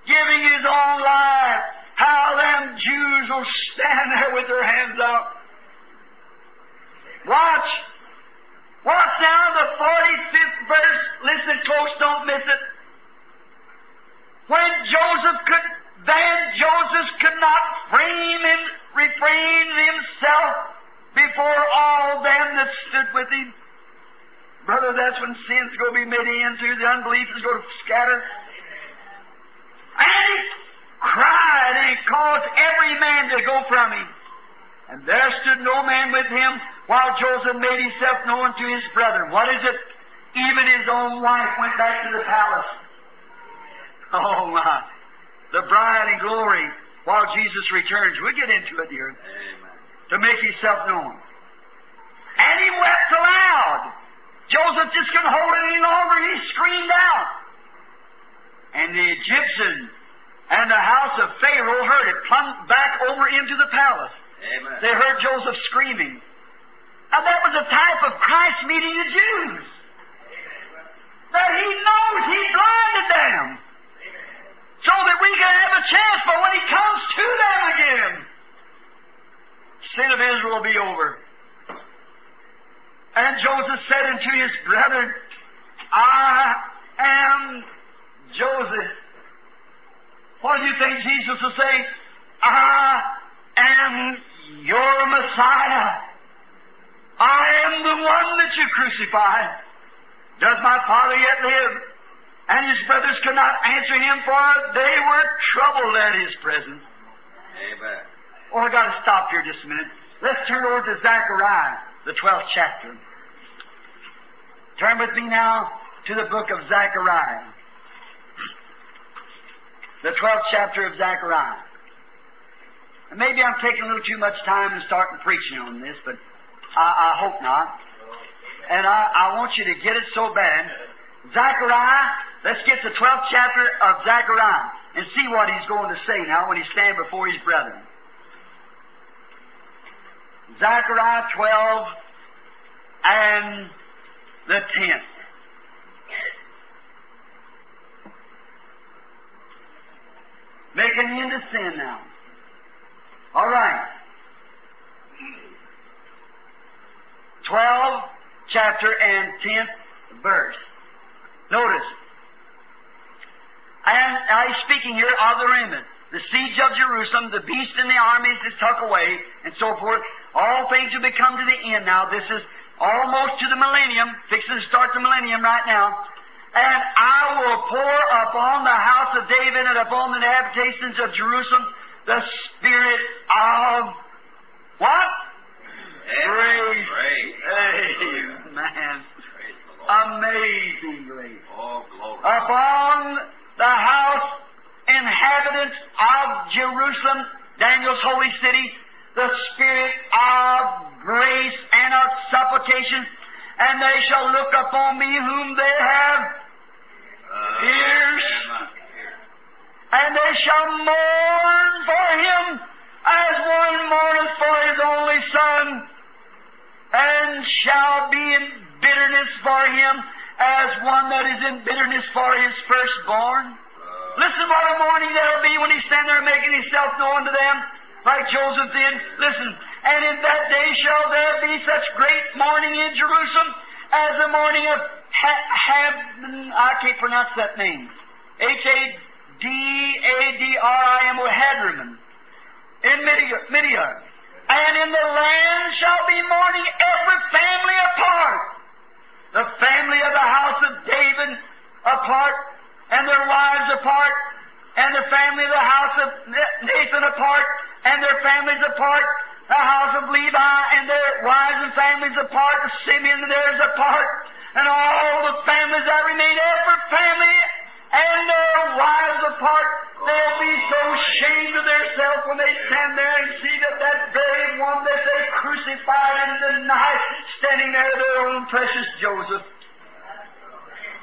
[SPEAKER 1] giving his own life, how them Jews will stand there with their hands out. Watch. Watch now the 45th verse. Listen close, don't miss it. When Joseph could, then Joseph could not frame him, refrain himself before all them that stood with him. Brother, that's when sin's going to be made into, the unbelief is going to scatter. And he cried and he caused every man to go from him. And there stood no man with him while Joseph made himself known to his brethren. What is it? Even his own wife went back to the palace. Oh my. The bride in glory while Jesus returns. We'll get into it here.
[SPEAKER 2] Amen.
[SPEAKER 1] To make himself known. And he wept aloud. Joseph just couldn't hold it any longer. He screamed out. And the Egyptian and the house of Pharaoh heard it, plunged back over into the palace.
[SPEAKER 2] Amen.
[SPEAKER 1] They heard Joseph screaming. Now that was a type of Christ meeting the Jews. That he knows he blinded them. So that we can have a chance for when he comes to them again. Sin of Israel will be over. And Joseph said unto his brethren, I am Joseph. What do you think Jesus will say? I am your Messiah. I am the one that you crucified. Does my Father yet live? And his brothers could not answer him, for they were troubled at his presence.
[SPEAKER 2] Amen.
[SPEAKER 1] Oh, I got to stop here just a minute. Let's turn over to Zechariah, the 12th chapter. Turn with me now to the book of Zechariah, the 12th chapter of Zechariah. And maybe I'm taking a little too much time and starting preaching on this, but I, I hope not. And I, I want you to get it so bad. Zechariah, let's get the 12th chapter of Zechariah and see what he's going to say now when he stands before his brethren. Zechariah 12 and the 10th. Making into sin now. All right. 12 chapter and 10th verse. Notice. And I speaking here of the remnant. The siege of Jerusalem, the beast and the armies that tuck away, and so forth. All things will become to the end now. This is almost to the millennium, fixing to start the millennium right now. And I will pour upon the house of David and upon the habitations of Jerusalem the spirit of what? Grace.
[SPEAKER 2] Grace.
[SPEAKER 1] Amen.
[SPEAKER 2] Praise the Lord.
[SPEAKER 1] Amazing grace.
[SPEAKER 2] Oh, glory.
[SPEAKER 1] Upon the house inhabitants of Jerusalem, Daniel's holy city, the spirit of grace and of supplication, and they shall look upon me whom they have, Ears. And they shall mourn for him as one mourneth for his only son. and shall be in bitterness for him as one that is in bitterness for his firstborn. Listen what a mourning there'll be when he stand there making himself known to them, like Joseph did. Listen, and in that day shall there be such great mourning in Jerusalem as the mourning of ha- Hab, I can't pronounce that name. H A D A D R I M O Hadriman in. Midian. And in the land shall be mourning every family apart. The family of the house of David apart, and their wives apart, and the family of the house of Nathan apart, and their families apart, the house of Levi and their wives and families apart, the Simeon and theirs apart, and all the families that remain, every family and their wives apart. They'll be so ashamed of themselves when they stand there and see that that very one that they crucified and denied, standing there, their own precious Joseph.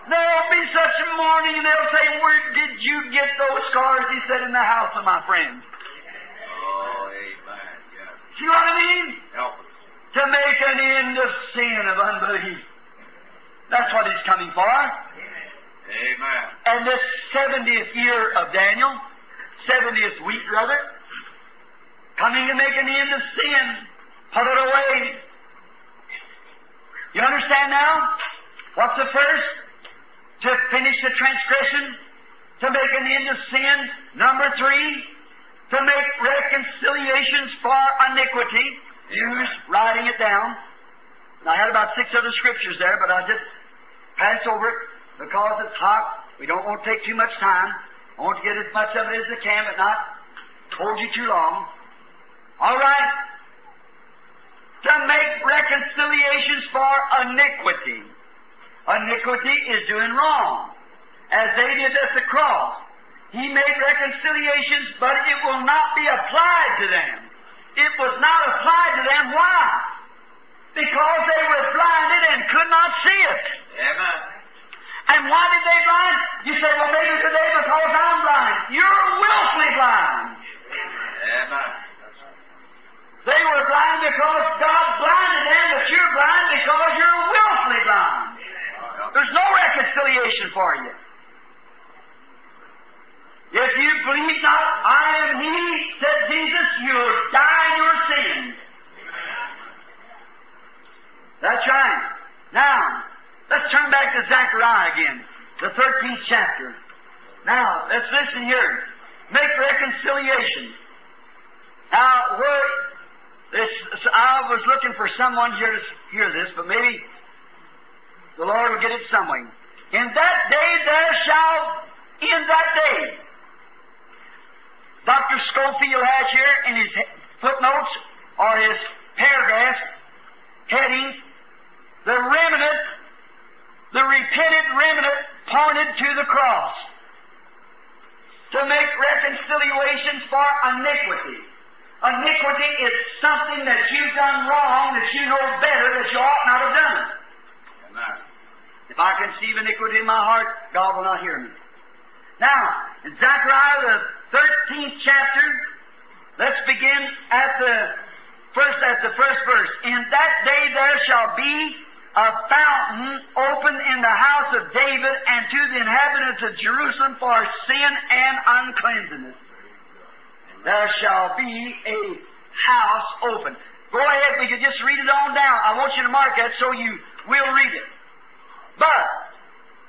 [SPEAKER 1] There'll be such mourning, and they'll say, Where did you get those scars? He said, In the house of my friend.
[SPEAKER 2] Oh, amen. Yeah.
[SPEAKER 1] See what I mean?
[SPEAKER 2] Help us.
[SPEAKER 1] To make an end of sin of unbelief. That's what he's coming for.
[SPEAKER 2] Amen.
[SPEAKER 1] And this 70th year of Daniel, 70th week, rather, coming to make an end of sin, put it away. You understand now? What's the first? To finish the transgression, to make an end of sin. Number three, to make reconciliations for iniquity. Use writing it down. And I had about six other scriptures there, but I just pass over it because it's hot. We don't want to take too much time. I want to get as much of it as I can, but not hold you too long. All right. To make reconciliations for iniquity. Iniquity is doing wrong, as they did at the cross. He made reconciliations, but it will not be applied to them. It was not applied to them. Why? Because they were blinded and could not see it.
[SPEAKER 2] Amen.
[SPEAKER 1] And why did they blind? You say, well, maybe today because I'm blind. You're willfully blind.
[SPEAKER 2] Amen.
[SPEAKER 1] They were blind because God blinded them, but you're blind because you're willfully blind. There's no reconciliation for you. If you believe not, I am He, said Jesus, you'll die in your sins. That's right. Now, let's turn back to Zechariah again, the 13th chapter. Now, let's listen here. Make reconciliation. Now, where this, I was looking for someone here to hear this, but maybe the Lord will get it some way. In that day there shall, in that day, Dr. Scofield has here in his footnotes or his paragraph heading, the remnant, the repented remnant pointed to the cross to make reconciliations for iniquity. Iniquity is something that you've done wrong that you know better that you ought not have done. If I conceive iniquity in my heart, God will not hear me. Now, in Zechariah the 13th chapter, let's begin at the first at the first verse. In that day there shall be a fountain opened in the house of David and to the inhabitants of Jerusalem for sin and uncleanness. There shall be a house open. Go ahead, we can just read it on down. I want you to mark that so you will read it. But,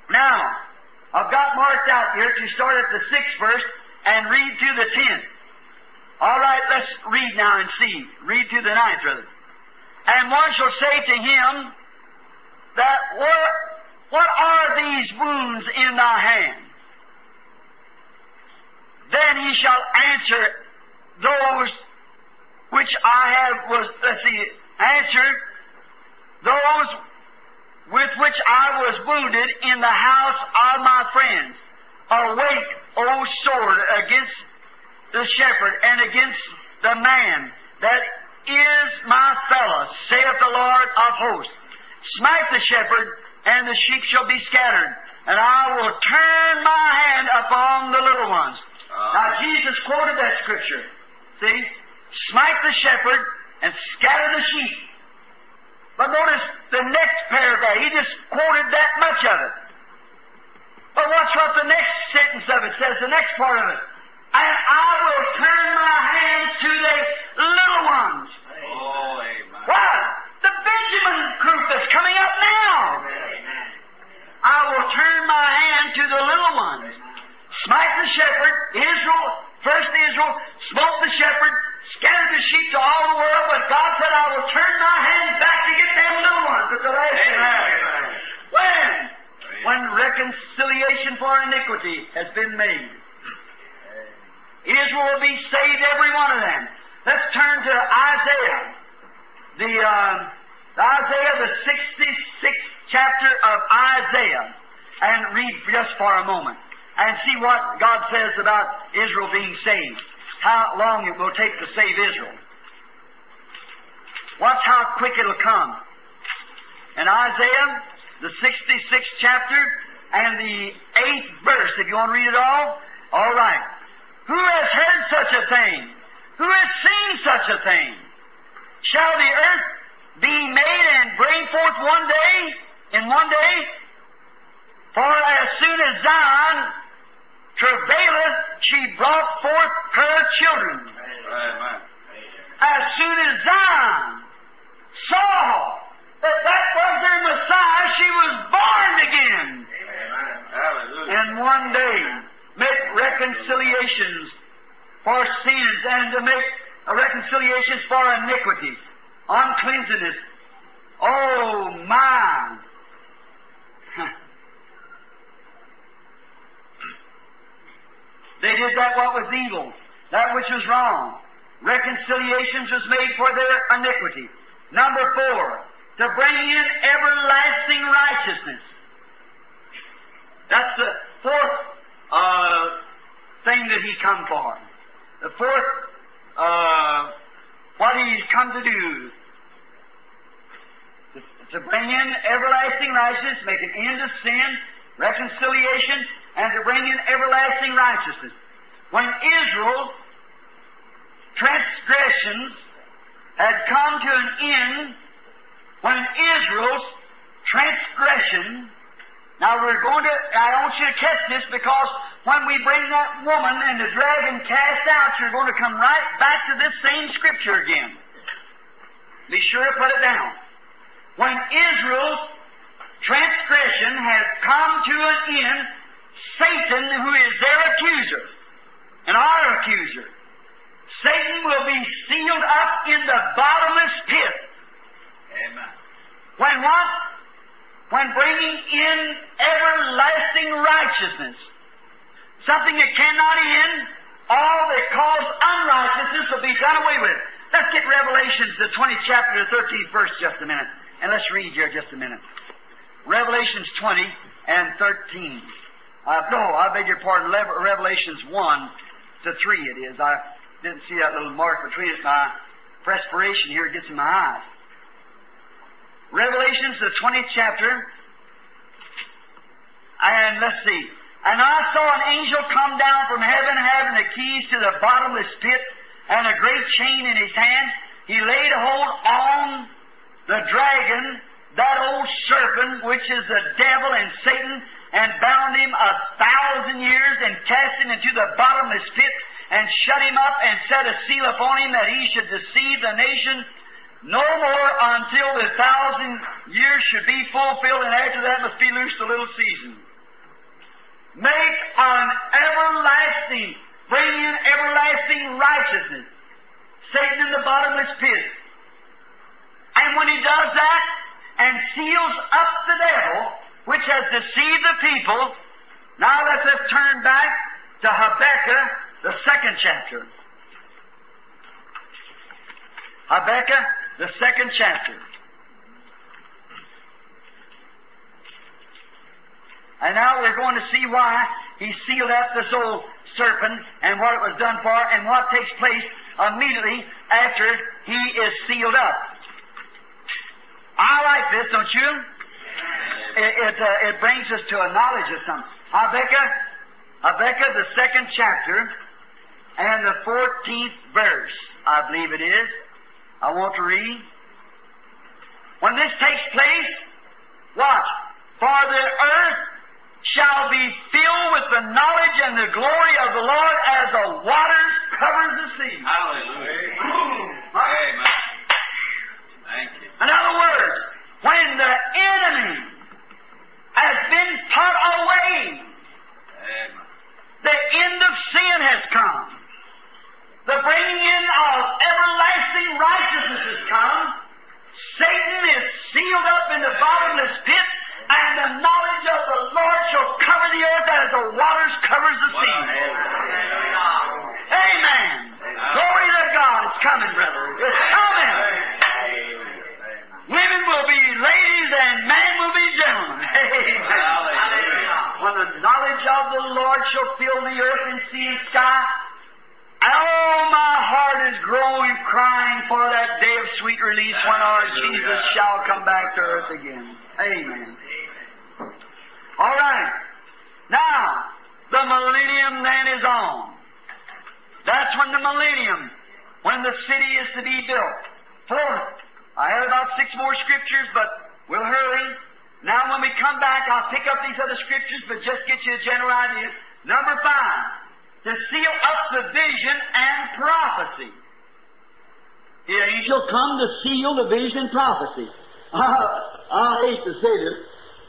[SPEAKER 1] now, I've got marked out here to start at the sixth verse and read to the tenth. All right, let's read now and see. Read to the ninth, rather. And one shall say to him that, what, what are these wounds in thy hand? Then he shall answer those which I have was let's see answer those with which I was wounded in the house of my friends. Awake, O sword, against the shepherd and against the man that is my fellow, saith the Lord of hosts. Smite the shepherd, and the sheep shall be scattered, and I will turn my hand upon the little ones. Ah. Now, Jesus quoted that scripture. See? Smite the shepherd and scatter the sheep. But notice the next paragraph. He just quoted that much of it. But watch what the next sentence of it says, the next part of it. And I will turn my hands to the little ones.
[SPEAKER 2] Oh, amen.
[SPEAKER 1] Why? The Benjamin group that's coming up now. I will turn my hand to the little ones. Smite the shepherd, Israel, first Israel, smote the shepherd, scattered the sheep to all the world, but God said, I will turn my hand back to get them little ones at the last
[SPEAKER 2] Amen.
[SPEAKER 1] time. When? When reconciliation for iniquity has been made. Israel will be saved, every one of them. Let's turn to Isaiah. The, uh, Isaiah, the 66th chapter of Isaiah, and read just for a moment and see what God says about Israel being saved. How long it will take to save Israel. Watch how quick it'll come. In Isaiah, the 66th chapter, and the 8th verse, if you want to read it all, all right. Who has heard such a thing? Who has seen such a thing? Shall the earth be made and bring forth one day, in one day? For as soon as Zion travaileth, she brought forth her children.
[SPEAKER 2] Amen.
[SPEAKER 1] As soon as Zion saw that that was their Messiah, she was born again. And one day make reconciliations for sins and to make reconciliations for iniquities, uncleanness. Oh my! They did that what was evil, that which was wrong. Reconciliations was made for their iniquity. Number four, to bring in everlasting righteousness. That's the fourth uh, thing that he come for. The fourth, uh, what he's come to do. To, to bring in everlasting righteousness, make an end of sin, reconciliation, and to bring in everlasting righteousness. When Israel transgressions had come to an end, when Israel's transgression now we're going to, I want you to catch this because when we bring that woman and the dragon cast out, you're going to come right back to this same scripture again. Be sure to put it down. When Israel's transgression has come to an end, Satan, who is their accuser, and our accuser, Satan will be sealed up in the bottomless pit.
[SPEAKER 2] Amen.
[SPEAKER 1] When what? When bringing in everlasting righteousness. Something that cannot end, all that cause unrighteousness will be done away with. Let's get Revelations, the 20th chapter, the 13th verse, just a minute. And let's read here just a minute. Revelations 20 and 13. Uh, no, I beg your pardon, Lev- Revelations 1 to 3 it is. I didn't see that little mark between it. My perspiration here gets in my eyes. Revelations, the 20th chapter, and let's see. And I saw an angel come down from heaven having the keys to the bottomless pit and a great chain in his hand. He laid hold on the dragon, that old serpent, which is the devil and Satan, and bound him a thousand years and cast him into the bottomless pit and shut him up and set a seal upon him that he should deceive the nation no more until the thousand years should be fulfilled, and after that must be loosed a little season. Make an everlasting, bring in everlasting righteousness. Satan in the bottomless pit. And when he does that and seals up the devil, which has deceived the people, now let us turn back to Habakkuk, the second chapter. Habakkuk, the second chapter. And now we're going to see why he sealed up this old serpent and what it was done for and what takes place immediately after he is sealed up. I like this, don't you? It, it, uh, it brings us to a knowledge of something. Habakkuk, Habakkuk, the second chapter and the 14th verse, I believe it is. I want to read. when this takes place, watch, for the earth shall be filled with the knowledge and the glory of the Lord as the waters covers the sea.
[SPEAKER 2] Hallelujah. Amen. Thank you.
[SPEAKER 1] In other words, when the enemy has been put away, the end of sin has come. The bringing in of everlasting righteousness has come. Satan is sealed up in the bottomless pit, and the knowledge of the Lord shall cover the earth as the waters covers the sea. Amen. Glory to God. It's coming, brother. It's coming. Women will be ladies and men will be gentlemen. Amen. When the knowledge of the Lord shall fill the earth and sea and sky, oh, my heart is growing, crying for that day of sweet release when our Jesus shall come back to earth again. Amen. All right. Now, the millennium then is on. That's when the millennium, when the city is to be built. Fourth, I have about six more scriptures, but we'll hurry. Now, when we come back, I'll pick up these other scriptures, but just get you a general idea. Number five, to seal up the vision and prophecy. The angel come to seal the vision and prophecy. I, I hate to say this,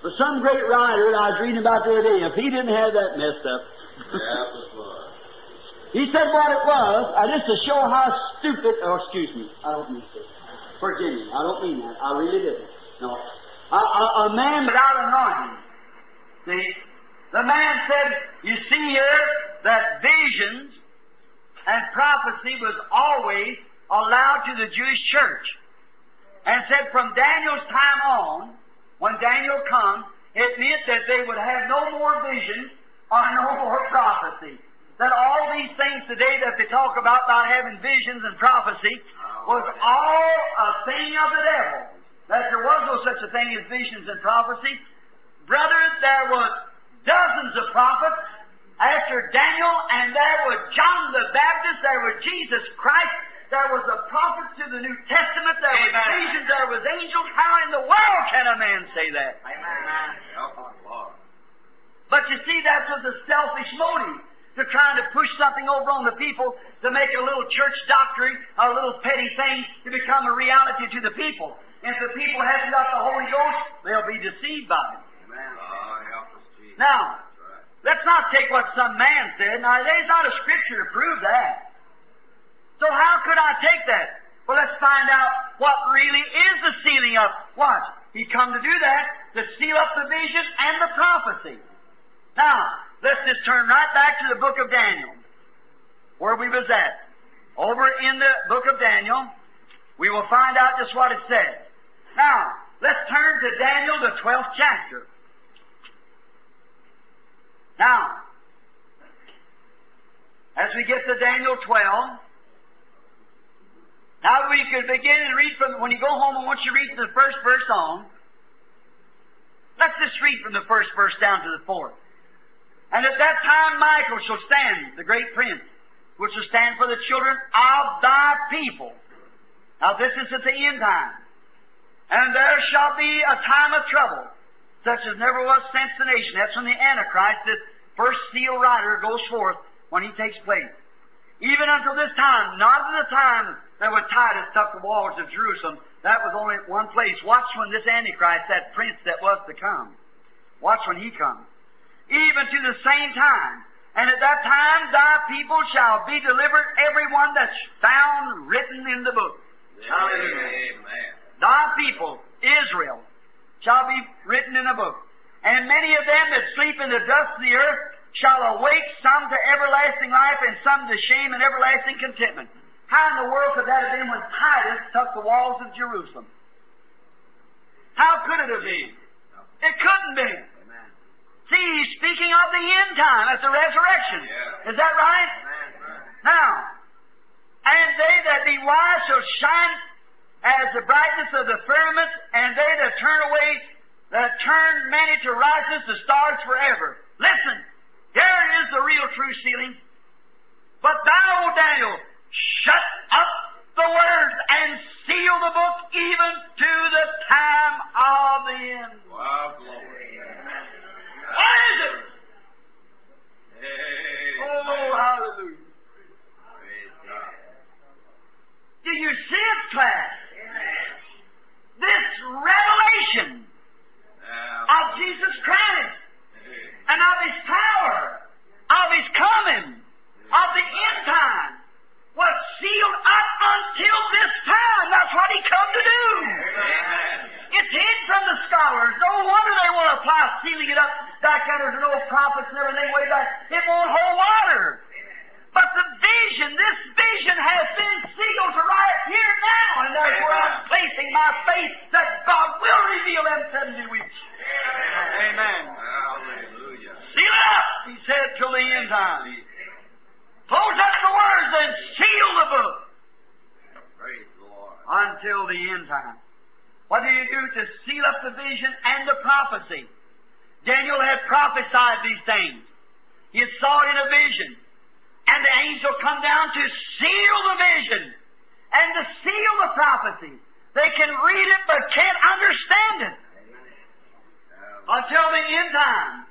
[SPEAKER 1] but some great writer that I was reading about the other day, if he didn't have that messed up, he said what it was, uh, just to show how stupid, or excuse me, I don't mean to. Forgive me, I don't mean that. I really didn't. No. A, a, a man without anointing. See? The man said, you see here, that visions and prophecy was always allowed to the Jewish church. And said from Daniel's time on, when Daniel come, it meant that they would have no more vision or no more prophecy. That all these things today that they talk about, about having visions and prophecy, was all a thing of the devil. That there was no such a thing as visions and prophecy. Brother, there was dozens of prophets after Daniel, and there was John the Baptist, there was Jesus Christ, there was the prophets to the New Testament, there was visions, there was angels. How in the world can a man say that?
[SPEAKER 2] Lord.
[SPEAKER 1] But you see, that was a selfish motive to trying to push something over on the people to make a little church doctrine, a little petty thing to become a reality to the people. And if the people haven't got the Holy Ghost, they'll be deceived by it.
[SPEAKER 2] Oh, help us, Jesus.
[SPEAKER 1] Now, let's not take what some man said. Now, there's not a scripture to prove that. So how could I take that? Well, let's find out what really is the sealing up. What? He come to do that, to seal up the vision and the prophecy. Now, let's just turn right back to the book of Daniel, where we was at. Over in the book of Daniel, we will find out just what it says. Now, let's turn to Daniel, the 12th chapter. Now, as we get to Daniel 12, now we could begin and read from, when you go home, I want you to read from the first verse on. Let's just read from the first verse down to the fourth. And at that time Michael shall stand, the great prince, which shall stand for the children of thy people. Now this is at the end time. And there shall be a time of trouble, such as never was since the nation. That's when the Antichrist, this first seal rider, goes forth when he takes place. Even until this time, not in the time that when Titus took the walls of Jerusalem, that was only one place. Watch when this Antichrist, that prince that was to come, watch when he comes. Even to the same time. And at that time thy people shall be delivered, every one that's found written in the book.
[SPEAKER 2] Amen.
[SPEAKER 1] Thy people, Israel, shall be written in a book. And many of them that sleep in the dust of the earth shall awake, some to everlasting life, and some to shame and everlasting contentment. How in the world could that have been when Titus took the walls of Jerusalem? How could it have been? It couldn't be. See, he's speaking of the end time. That's the resurrection.
[SPEAKER 2] Yeah.
[SPEAKER 1] Is that right? Now, and they that be wise shall shine as the brightness of the firmament, and they that turn away, that turn many to righteousness, the stars forever. Listen, here is the real true sealing. But thou, O Daniel, shut up the the words and seal the book even to the time of the end.
[SPEAKER 2] Wow, glory.
[SPEAKER 1] What is it?
[SPEAKER 2] Amen.
[SPEAKER 1] Oh, hallelujah. Do you see it, class? This revelation of Jesus Christ and of His power, of His coming, of the end time, was sealed up until this time. That's what He come to do. It's hid from the scholars. No wonder they want to apply sealing it up back under the old prophets and everything way back. It won't hold water. But the vision, this vision has been sealed to right here now, and that's where I'm placing my faith that God will reveal them 70 weeks. Amen.
[SPEAKER 2] Hallelujah.
[SPEAKER 1] Seal it up, he said, till the end time. Close up the words and seal the book
[SPEAKER 2] Praise the Lord.
[SPEAKER 1] until the end time. What do you do to seal up the vision and the prophecy? Daniel had prophesied these things. He had saw it in a vision. And the angel come down to seal the vision and to seal the prophecy. They can read it but can't understand it until the end time.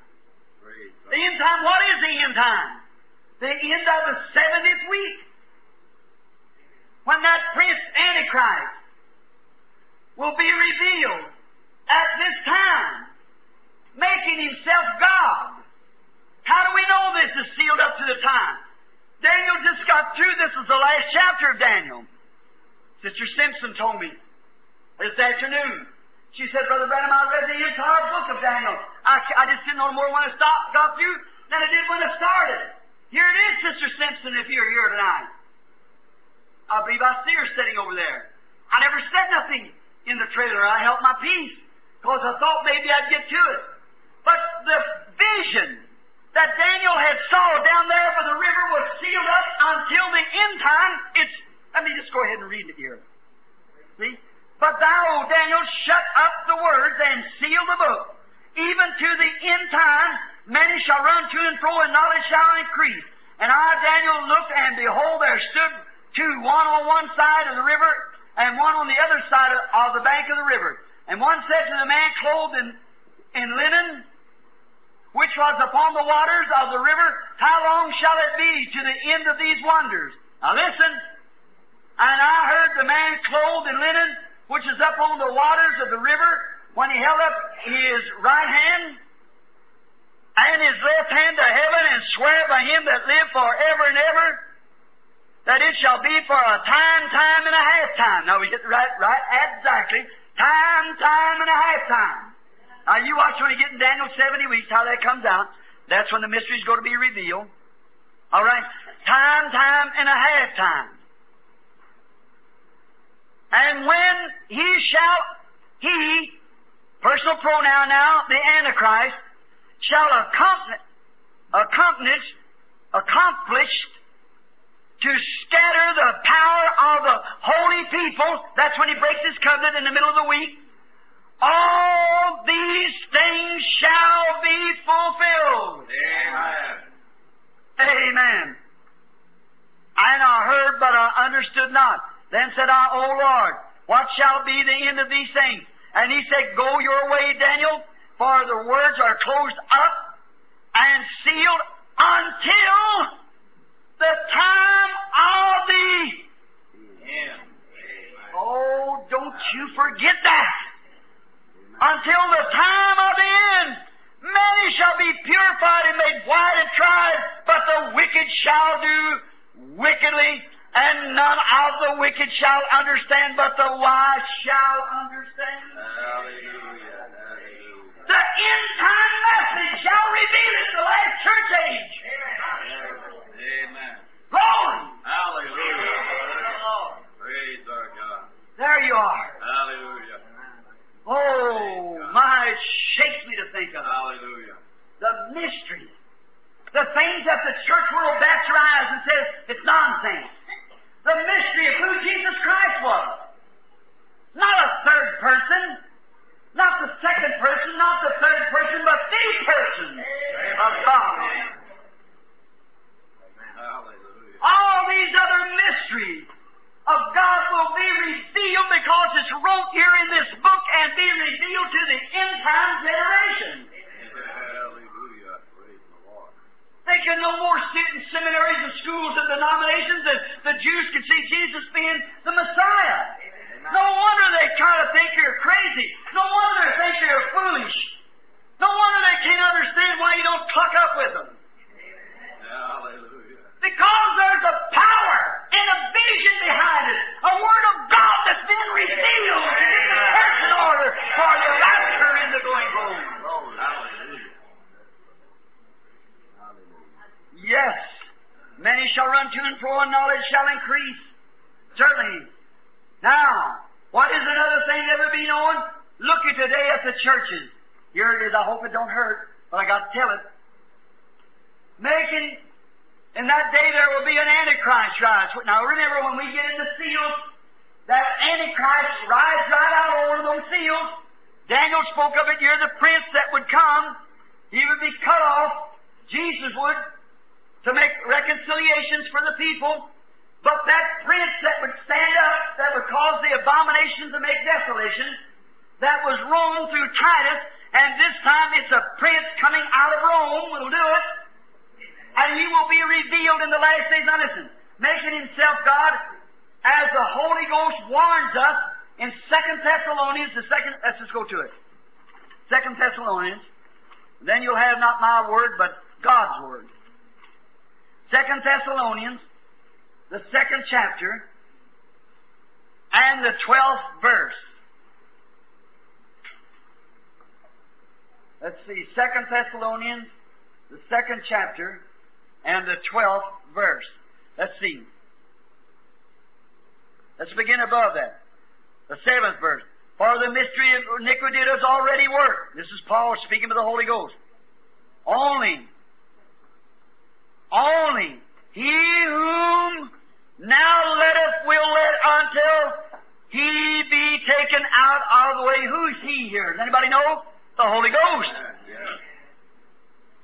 [SPEAKER 1] The end time, what is the end time? The end of the 70th week. When that prince Antichrist will be revealed at this time, making himself God. How do we know this is sealed up to the time? Daniel just got through. This is the last chapter of Daniel. Sister Simpson told me this afternoon. She said, Brother Branham, I read the entire book of Daniel. I, I just didn't know more when I stopped, got through than I did when I started. Here it is, Sister Simpson, if you're here tonight. I believe I see her sitting over there. I never said nothing in the trailer. I held my peace because I thought maybe I'd get to it. But the vision that Daniel had saw down there by the river was sealed up until the end time. It's let me just go ahead and read it here. See? But thou, O Daniel, shut up the words and seal the book. Even to the end time, many shall run to and fro, and knowledge shall increase. And I, Daniel, looked, and behold, there stood two, one on one side of the river, and one on the other side of, of the bank of the river. And one said to the man clothed in, in linen, which was upon the waters of the river, How long shall it be to the end of these wonders? Now listen. And I heard the man clothed in linen, which is up on the waters of the river, when he held up his right hand and his left hand to heaven, and swear by him that live forever and ever, that it shall be for a time, time and a half time. Now we get right, right, exactly. Time, time and a half time. Now you watch when you get in Daniel 70 weeks how that comes out. That's when the mystery's going to be revealed. All right? Time, time and a half time. And when he shall, he, personal pronoun now, the Antichrist, shall accomplish, accomplish, accomplished to scatter the power of the holy people. That's when he breaks his covenant in the middle of the week. All these things shall be fulfilled.
[SPEAKER 2] Amen.
[SPEAKER 1] Amen. And I heard, but I understood not. Then said I, O Lord, what shall be the end of these things? And he said, Go your way, Daniel, for the words are closed up and sealed until the time of the.
[SPEAKER 2] Amen.
[SPEAKER 1] Oh, don't you forget that. Until the time of the end, many shall be purified and made white and tried, but the wicked shall do wickedly, and none of the wicked shall understand, but the wise shall understand.
[SPEAKER 2] Hallelujah. Hallelujah.
[SPEAKER 1] The end time message shall reveal it the last church age.
[SPEAKER 2] Amen.
[SPEAKER 1] Glory!
[SPEAKER 2] Hallelujah. Praise our God.
[SPEAKER 1] There you are.
[SPEAKER 2] Hallelujah.
[SPEAKER 1] Oh, my, it shakes me to think of it.
[SPEAKER 2] Hallelujah.
[SPEAKER 1] the mystery, the things that the church world bats eyes and says it's nonsense. The mystery of who Jesus Christ was. Not a third person, not the second person, not the third person, but the person of God.
[SPEAKER 2] Hallelujah.
[SPEAKER 1] All these other mysteries of God will be revealed because it's wrote here in this book and be revealed to the end time generation.
[SPEAKER 2] Hallelujah. Praise the Lord.
[SPEAKER 1] They can no more sit in seminaries and schools and denominations that the Jews can see Jesus being the Messiah. No wonder they kind of think you're crazy. No wonder they think you're foolish. No wonder they can't understand why you don't talk up with them.
[SPEAKER 2] Hallelujah.
[SPEAKER 1] Because there's a power and a vision behind it. A word of God that's been revealed to get the church in order for the rapture and the going home. Yes. Many shall run to and fro, and knowledge shall increase. Certainly. Now, what is another thing ever be known? Look at today at the churches. Here it is. I hope it don't hurt, but I got to tell it. Making, in that day there will be an Antichrist rise. Now remember, when we get in the seals, that Antichrist rides right out over those seals. Daniel spoke of it. You're the prince that would come. He would be cut off. Jesus would to make reconciliations for the people. But that prince that would stand up, that would cause the abomination to make desolation, that was Rome through Titus, and this time it's a prince coming out of Rome will do it. And he will be revealed in the last days. Now listen, making himself God, as the Holy Ghost warns us in Second Thessalonians, the second, let's just go to it. Second Thessalonians, then you'll have not my word, but God's word. Second Thessalonians, the second chapter, and the twelfth verse. Let's see, Second Thessalonians, the second chapter, and the twelfth verse. Let's see. Let's begin above that. The seventh verse. For the mystery of iniquity does already work. This is Paul speaking to the Holy Ghost. Only, only he whom now letteth will let until he be taken out of the way. Who's he here? Does anybody know? The Holy Ghost.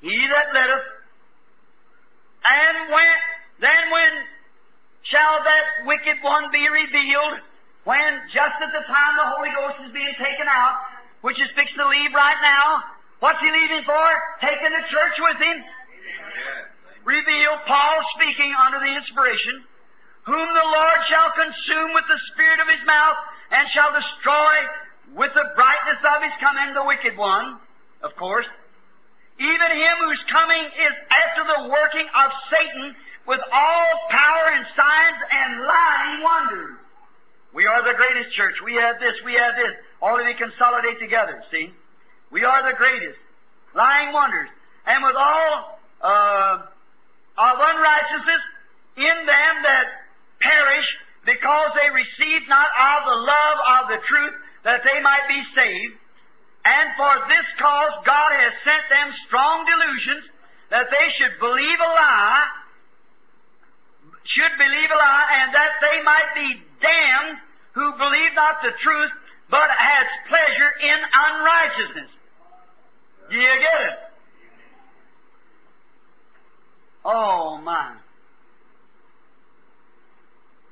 [SPEAKER 1] He that letteth. And when then when shall that wicked one be revealed? When just at the time the Holy Ghost is being taken out, which is fixing to leave right now. What's he leaving for? Taking the church with him. Revealed, Paul speaking under the inspiration, whom the Lord shall consume with the spirit of his mouth, and shall destroy with the brightness of his coming the wicked one, of course. Even him whose coming is after the working of Satan with all power and signs and lying wonders. We are the greatest church. We have this, we have this. All of it consolidate together, see? We are the greatest. Lying wonders. And with all uh, of unrighteousness in them that perish because they received not of the love of the truth that they might be saved. And for this cause God has sent them strong delusions that they should believe a lie, should believe a lie, and that they might be damned who believe not the truth, but has pleasure in unrighteousness. Do you get it? Oh my.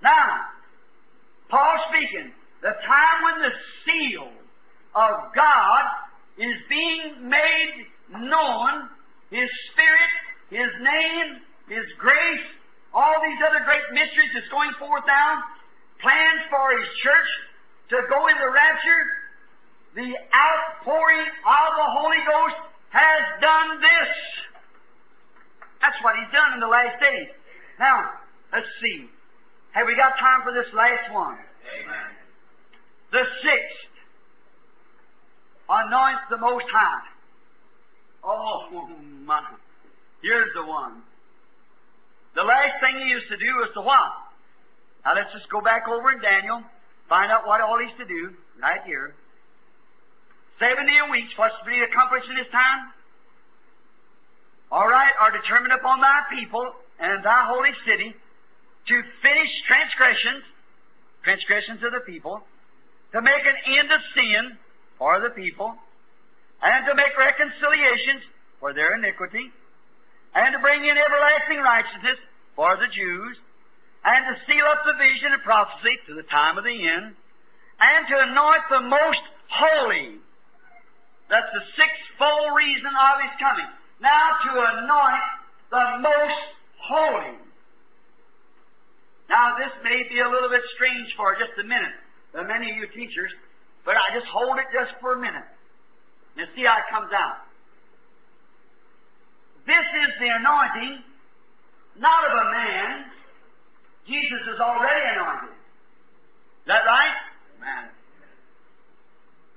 [SPEAKER 1] Now, Paul speaking, the time when the seal of God is being made known, His Spirit, His name, His grace, all these other great mysteries that's going forth now, plans for His church to go in the rapture, the outpouring of the Holy Ghost has done this. That's what He's done in the last days. Now, let's see. Have we got time for this last one?
[SPEAKER 2] Amen.
[SPEAKER 1] The sixth, anoint the Most High. Oh, my. Here's the one. The last thing he used to do was to what? Now let's just go back over in Daniel, find out what all he's to do, right here. Seventy a week, what's to be accomplished in this time? All right, are determined upon thy people and thy holy city to finish transgressions, transgressions of the people, to make an end of sin for the people, and to make reconciliations for their iniquity, and to bring in everlasting righteousness for the Jews, and to seal up the vision and prophecy to the time of the end, and to anoint the most holy. That's the sixfold reason of his coming. Now to anoint the most holy. Now, this may be a little bit strange for just a minute, to many of you teachers, but I just hold it just for a minute and see how it comes out. This is the anointing, not of a man. Jesus is already anointed. Is that right?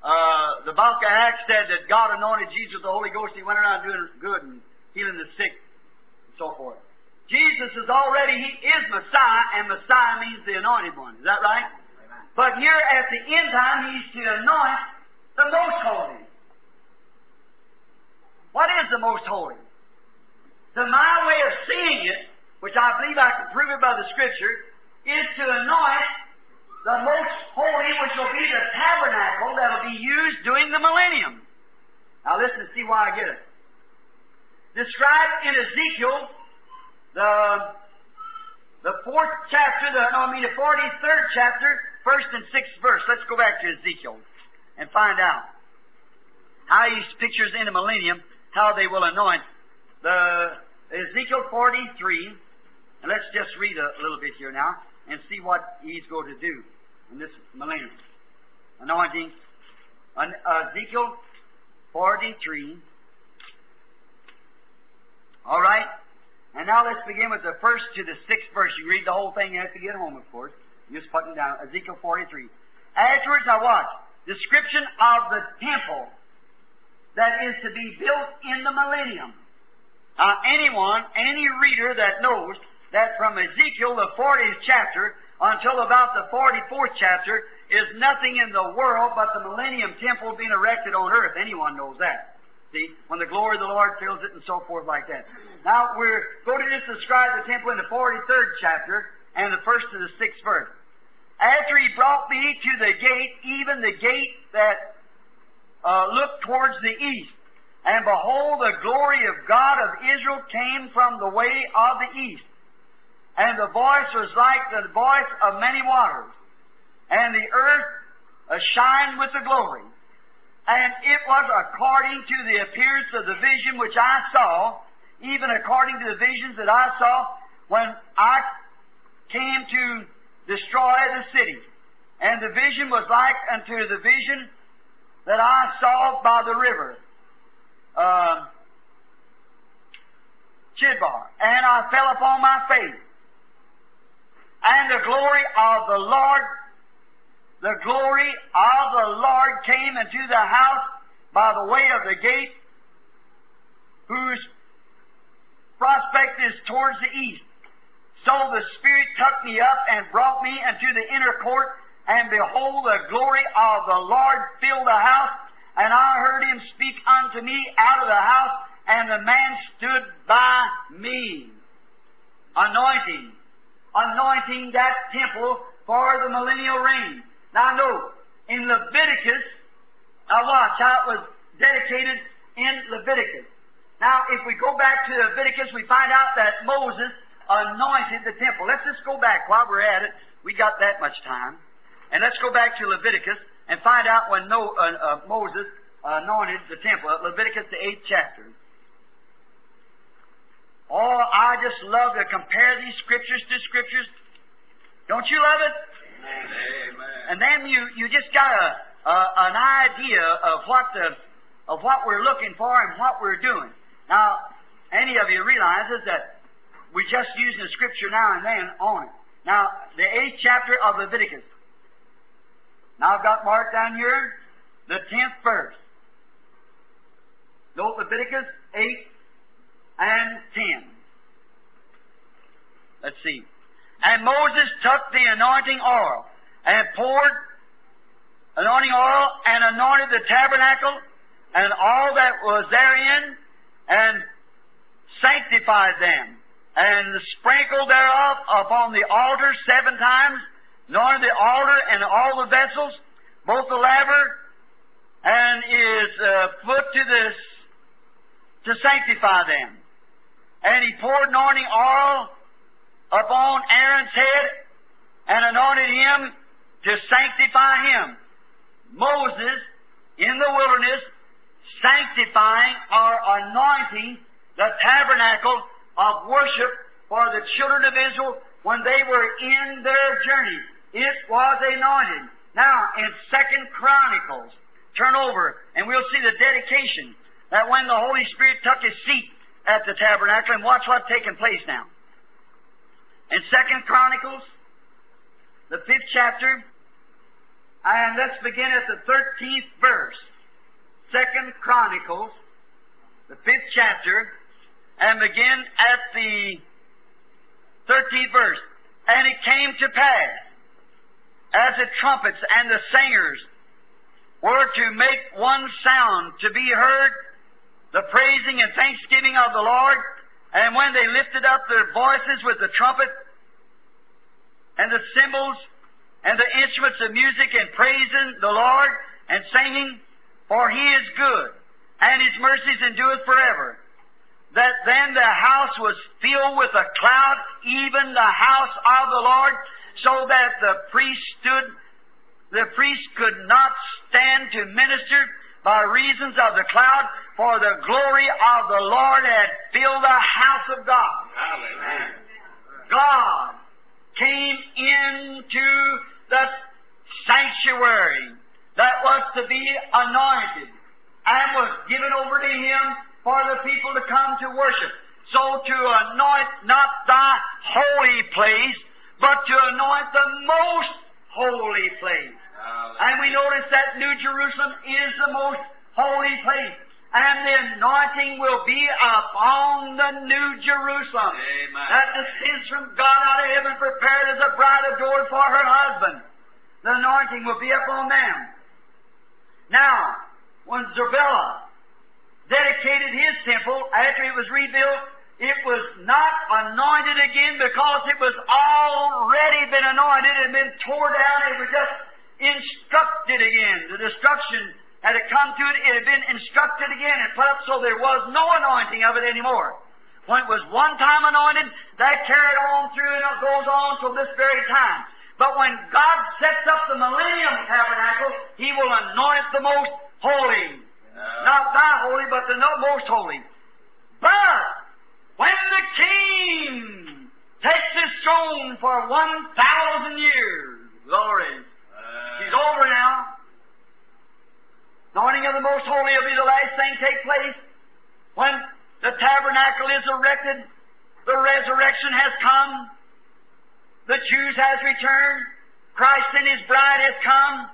[SPEAKER 1] Uh, the Book of Acts said that God anointed Jesus with the Holy Ghost. He went around doing good and healing the sick and so forth. Jesus is already, He is Messiah, and Messiah means the anointed one. Is that right? But here at the end time, He's to anoint the most holy. What is the most holy? To my way of seeing it, which I believe I can prove it by the Scripture, is to anoint the most holy, which will be the tabernacle that will be used during the millennium. Now listen and see why I get it. Described in Ezekiel, the the fourth chapter, the no, I mean the forty-third chapter, first and sixth verse. Let's go back to Ezekiel and find out how he pictures in the millennium how they will anoint the Ezekiel forty-three. And let's just read a little bit here now and see what he's going to do in this millennium. Anointing. An- Ezekiel 43. All right? And now let's begin with the first to the sixth verse. You read the whole thing, you have to get home, of course. You just put it down. Ezekiel 43. Afterwards, now watch. Description of the temple that is to be built in the millennium. Now, anyone, any reader that knows that from Ezekiel, the 40th chapter, until about the 44th chapter, is nothing in the world but the millennium temple being erected on earth. Anyone knows that. See, when the glory of the Lord fills it and so forth like that. Now, we're going to just describe the temple in the 43rd chapter and the first to the sixth verse. After he brought me to the gate, even the gate that uh, looked towards the east, and behold, the glory of God of Israel came from the way of the east. And the voice was like the voice of many waters, and the earth uh, shined with the glory. And it was according to the appearance of the vision which I saw, even according to the visions that I saw when I came to destroy the city. And the vision was like unto the vision that I saw by the river, uh, Chebar. And I fell upon my face. And the glory of the Lord, the glory of the Lord came into the house by the way of the gate, whose prospect is towards the east. So the Spirit took me up and brought me into the inner court, and behold, the glory of the Lord filled the house, and I heard him speak unto me out of the house, and the man stood by me, anointing, anointing that temple for the millennial reign. Now note, in Leviticus, now watch how it was dedicated in Leviticus. Now, if we go back to Leviticus, we find out that Moses anointed the temple. Let's just go back while we're at it. We got that much time. And let's go back to Leviticus and find out when no, uh, uh, Moses anointed the temple. Leviticus, the eighth chapter. Oh, I just love to compare these scriptures to scriptures. Don't you love it?
[SPEAKER 2] Amen.
[SPEAKER 1] And then you, you just got a, a, an idea of what the, of what we're looking for and what we're doing. Now, any of you realizes that we're just using the scripture now and then on it. Now, the eighth chapter of Leviticus. Now I've got marked down here the tenth verse. Note Leviticus 8 and 10. Let's see. And Moses took the anointing oil and poured anointing oil and anointed the tabernacle and all that was therein and sanctified them and sprinkled thereof upon the altar seven times, anointed the altar and all the vessels, both the laver and is uh, put to this to sanctify them. And he poured anointing oil upon Aaron's head and anointed him to sanctify him. Moses in the wilderness sanctifying or anointing the tabernacle of worship for the children of Israel when they were in their journey. It was anointed. Now, in Second Chronicles, turn over and we'll see the dedication that when the Holy Spirit took his seat at the tabernacle and watch what's taking place now. In Second Chronicles, the fifth chapter, and let's begin at the thirteenth verse. Second Chronicles, the fifth chapter, and begin at the thirteenth verse. And it came to pass, as the trumpets and the singers were to make one sound to be heard, the praising and thanksgiving of the Lord, and when they lifted up their voices with the trumpet and the cymbals and the instruments of music and praising the Lord and singing, for he is good, and his mercies endureth forever. That then the house was filled with a cloud, even the house of the Lord, so that the priest stood, the priest could not stand to minister by reasons of the cloud, for the glory of the Lord had filled the house of God.
[SPEAKER 2] Hallelujah.
[SPEAKER 1] God came into the sanctuary that was to be anointed and was given over to him for the people to come to worship. So to anoint not the holy place, but to anoint the most holy place. And we notice that New Jerusalem is the most holy place. And the anointing will be upon the New Jerusalem.
[SPEAKER 2] Amen.
[SPEAKER 1] That descends from God out of heaven, prepared as a bride adored for her husband. The anointing will be upon them. Now, when Zerubbabel dedicated his temple after it was rebuilt, it was not anointed again because it was already been anointed and been torn down. It was just instructed again. The destruction had come to it. It had been instructed again and put up so there was no anointing of it anymore. When it was one time anointed, that carried on through and it goes on till this very time. But when God sets up the millennium tabernacle, He will anoint the most holy. Not thy holy, but the most holy. But when the king takes his throne for one thousand years, glory, uh. he's over now. Anointing of the most holy will be the last thing take place. When the tabernacle is erected, the resurrection has come. The Jews has returned. Christ and His bride has come.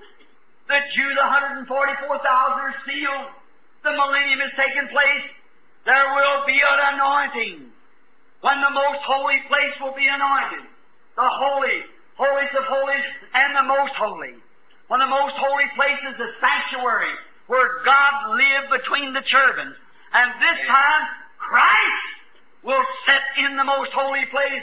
[SPEAKER 1] The Jew, the 144,000 are sealed. The millennium has taken place. There will be an anointing when the most holy place will be anointed. The holy, holiest of holies, and the most holy. When the most holy place is the sanctuary where God lived between the cherubims. And this time, Christ will set in the most holy place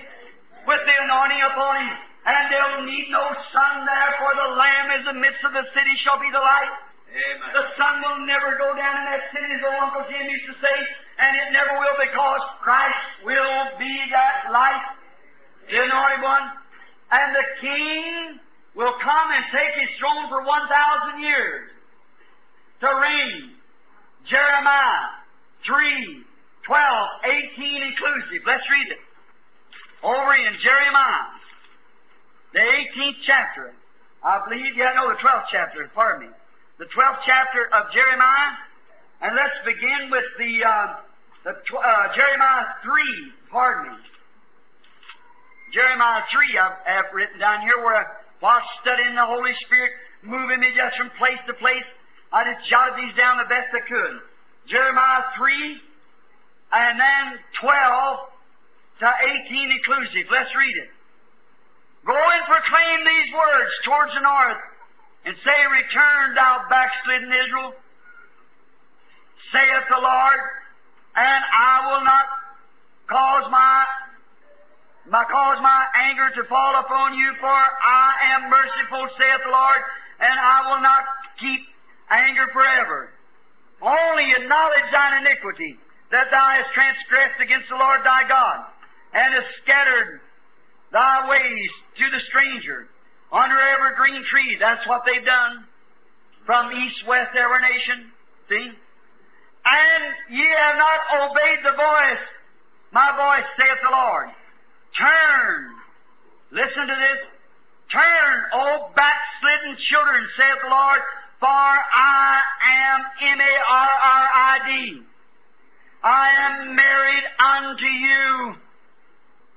[SPEAKER 1] with the anointing upon him. And there'll need no sun there, for the Lamb is the midst of the city shall be the light.
[SPEAKER 2] Amen.
[SPEAKER 1] The sun will never go down in that city, as old Uncle Jim used to say, and it never will because Christ will be that light, the anointed one. And the King will come and take his throne for 1,000 years to reign. Jeremiah 3, 12, 18 inclusive. Let's read it. Over in Jeremiah, the 18th chapter. I believe, yeah, no, the 12th chapter, pardon me. The 12th chapter of Jeremiah. And let's begin with the, uh, the tw- uh, Jeremiah 3, pardon me. Jeremiah 3, I've, I've written down here where I, while studying the Holy Spirit, moving me just from place to place, I just jotted these down the best I could. Jeremiah 3, and then 12 to 18 inclusive. Let's read it. Go and proclaim these words towards the north, and say, Return, thou backslidden Israel, saith the Lord, and I will not cause my my cause my anger to fall upon you, for I am merciful, saith the Lord, and I will not keep anger forever. Only acknowledge thine iniquity, that thou hast transgressed against the Lord thy God, and hast scattered thy ways to the stranger under every green tree. That's what they've done from east, west, every nation. See? And ye have not obeyed the voice, my voice, saith the Lord. Turn. Listen to this. Turn, O backslidden children, saith the Lord, for I am M-A-R-R-I-D. I am married unto you.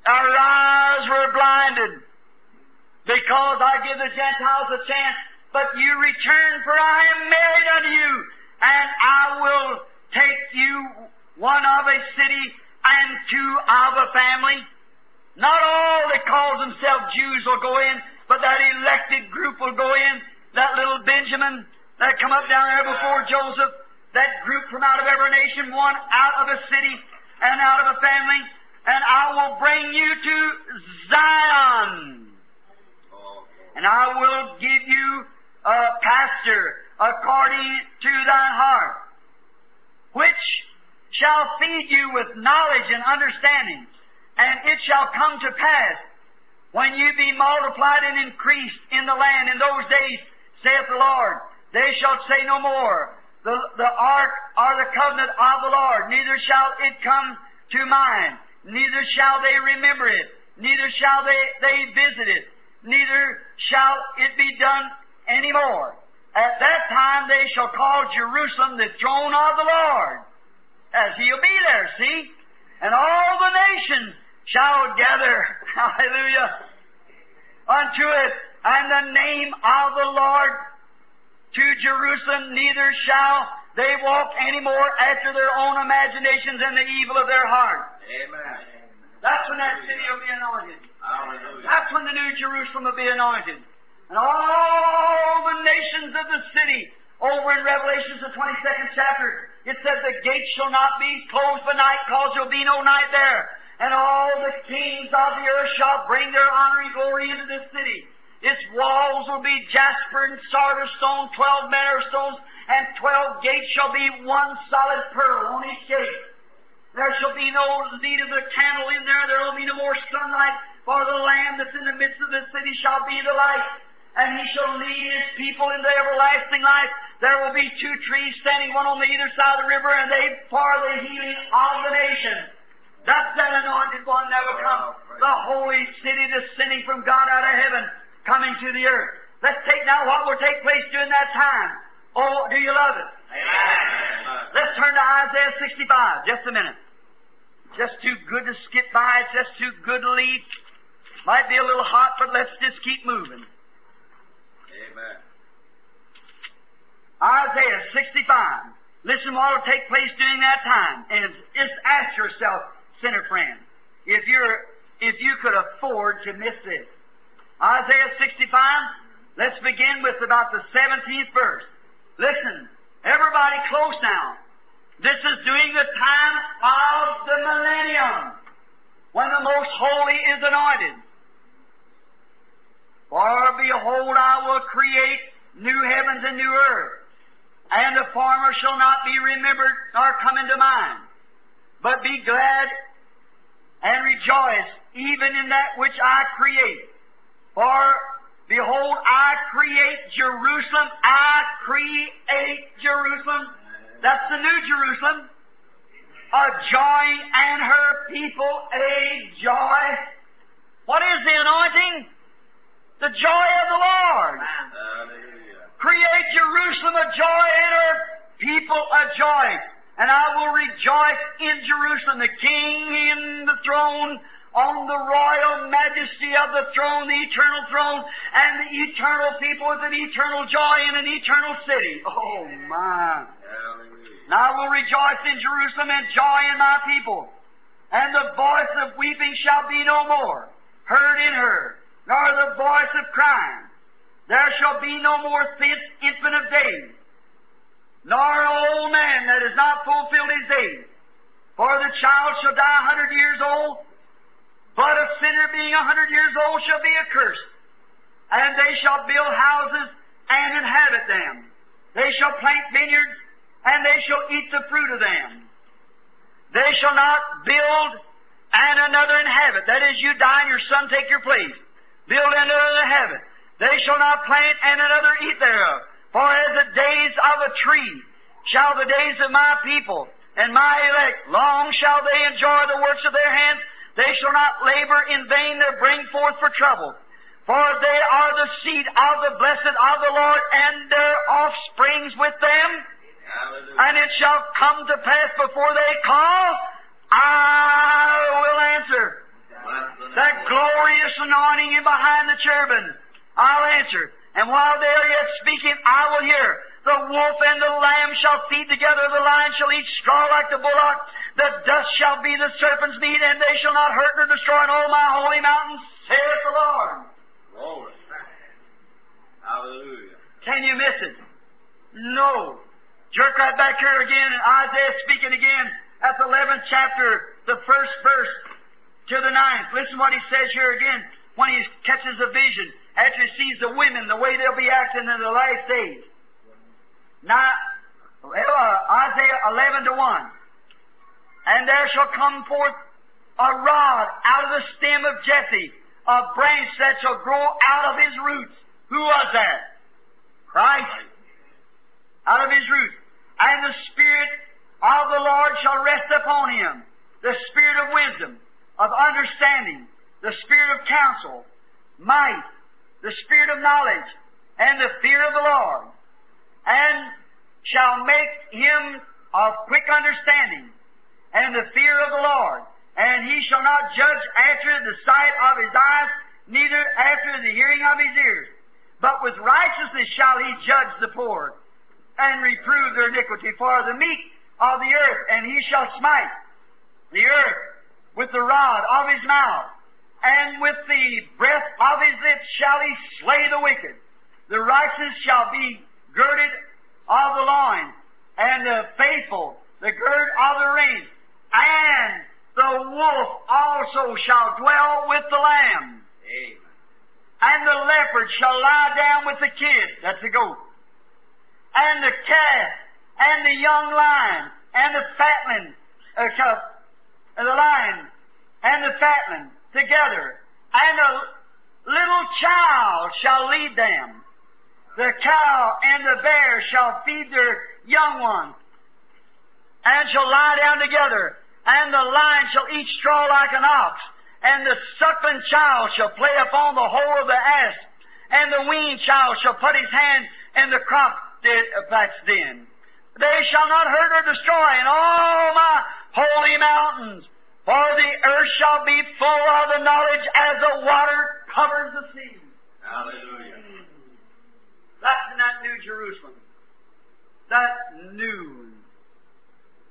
[SPEAKER 1] Our eyes were blinded because I give the Gentiles a chance, but you return, for I am married unto you, and I will take you one of a city and two of a family. Not all that calls themselves Jews will go in, but that elected group will go in. That little Benjamin that come up down there before Joseph, that group from out of every nation, one out of a city and out of a family, and I will bring you to Zion. And I will give you a pastor according to thine heart, which shall feed you with knowledge and understanding. And it shall come to pass when you be multiplied and increased in the land in those days, saith the Lord, they shall say no more, the, the ark or the covenant of the Lord, neither shall it come to mind, neither shall they remember it, neither shall they, they visit it, neither shall it be done any more. At that time they shall call Jerusalem the throne of the Lord, as he'll be there, see? And all the nations shall gather, hallelujah, unto it, and the name of the Lord to Jerusalem, neither shall they walk any more after their own imaginations and the evil of their heart.
[SPEAKER 2] Amen.
[SPEAKER 1] That's when that city will be anointed.
[SPEAKER 2] Hallelujah.
[SPEAKER 1] That's when the New Jerusalem will be anointed. And all the nations of the city, over in Revelations, the 22nd chapter, it said the gates shall not be closed by night, cause there will be no night there. And all the kings of the earth shall bring their honor and glory into this city. Its walls will be jasper and sardis stone, twelve manner stones, and twelve gates shall be one solid pearl on each gate. There shall be no need of the candle in there. There will be no more sunlight, for the Lamb that's in the midst of the city shall be the light. And he shall lead his people into everlasting life. There will be two trees standing, one on the either side of the river, and they for the healing of the nation. That's that anointed one that will come. The holy city descending from God out of heaven, coming to the earth. Let's take now what will take place during that time. Oh, do you love it?
[SPEAKER 2] Amen.
[SPEAKER 1] Let's turn to Isaiah 65. Just a minute. Just too good to skip by. It's just too good to leave. Might be a little hot, but let's just keep moving.
[SPEAKER 2] Amen.
[SPEAKER 1] Isaiah 65. Listen what will take place during that time. And just ask yourself, sinner friend, if you're if you could afford to miss this. Isaiah 65, let's begin with about the 17th verse. Listen, everybody close now. This is during the time of the millennium, when the most holy is anointed. For behold, I will create new heavens and new earth, and the former shall not be remembered nor come into mind. But be glad and rejoice even in that which I create. For behold, I create Jerusalem. I create Jerusalem. That's the new Jerusalem. A joy and her people a joy. What is the anointing? The joy of the Lord.
[SPEAKER 2] Hallelujah.
[SPEAKER 1] Create Jerusalem a joy and her people a joy. And I will rejoice in Jerusalem, the King in the throne, on the royal majesty of the throne, the eternal throne, and the eternal people with an eternal joy in an eternal city. Oh my. And I will rejoice in Jerusalem and joy in my people. And the voice of weeping shall be no more heard in her, nor the voice of crying. There shall be no more this infant of days, nor an old man that has not fulfilled his days. For the child shall die a hundred years old, but a sinner being a hundred years old shall be accursed. And they shall build houses and inhabit them. They shall plant vineyards and they shall eat the fruit of them. They shall not build and another inhabit. That is, you die and your son take your place. Build and another inhabit. They shall not plant and another eat thereof. For as the days of a tree shall the days of my people and my elect, long shall they enjoy the works of their hands. They shall not labor in vain that bring forth for trouble. For they are the seed of the blessed of the Lord, and their offsprings with them.
[SPEAKER 2] Hallelujah.
[SPEAKER 1] And it shall come to pass before they call, I will answer.
[SPEAKER 2] Bless the name
[SPEAKER 1] That
[SPEAKER 2] of the Lord.
[SPEAKER 1] glorious anointing in behind the cherubim, I'll answer. And while they are yet speaking, I will hear. The wolf and the lamb shall feed together, the lion shall eat straw like the bullock, the dust shall be the serpent's meat, and they shall not hurt nor destroy in all my holy mountain, saith the Lord.
[SPEAKER 2] Glory. Hallelujah.
[SPEAKER 1] Can you miss it? No. Jerk right back here again, and Isaiah speaking again at the 11th chapter, the first verse to the ninth. Listen what he says here again when he catches a vision after he sees the women, the way they'll be acting in the last days. Now, uh, Isaiah 11 to 1. And there shall come forth a rod out of the stem of Jesse, a branch that shall grow out of his roots. Who was that? Christ. Out of his roots. And the Spirit of the Lord shall rest upon him. The Spirit of wisdom, of understanding, the Spirit of counsel, might, the Spirit of knowledge, and the fear of the Lord. And shall make him of quick understanding, and the fear of the Lord. And he shall not judge after the sight of his eyes, neither after the hearing of his ears. But with righteousness shall he judge the poor, and reprove their iniquity for the meek of the earth, and he shall smite the earth with the rod of his mouth, and with the breath of his lips shall he slay the wicked. The righteous shall be girded of the loins, and the faithful the gird of the reins, and the wolf also shall dwell with the lamb.
[SPEAKER 2] Amen.
[SPEAKER 1] And the leopard shall lie down with the kid, that's the goat, and the calf, and the young lion, and the fatling, uh, shall, uh, the lion, and the fatling together, and a little child shall lead them. The cow and the bear shall feed their young ones, and shall lie down together, and the lion shall eat straw like an ox, and the suckling child shall play upon the hole of the ass, and the weaned child shall put his hand in the crop that's den. They shall not hurt or destroy in all my holy mountains, for the earth shall be full of the knowledge as the water covers the sea.
[SPEAKER 2] Hallelujah.
[SPEAKER 1] That's in that New Jerusalem. That new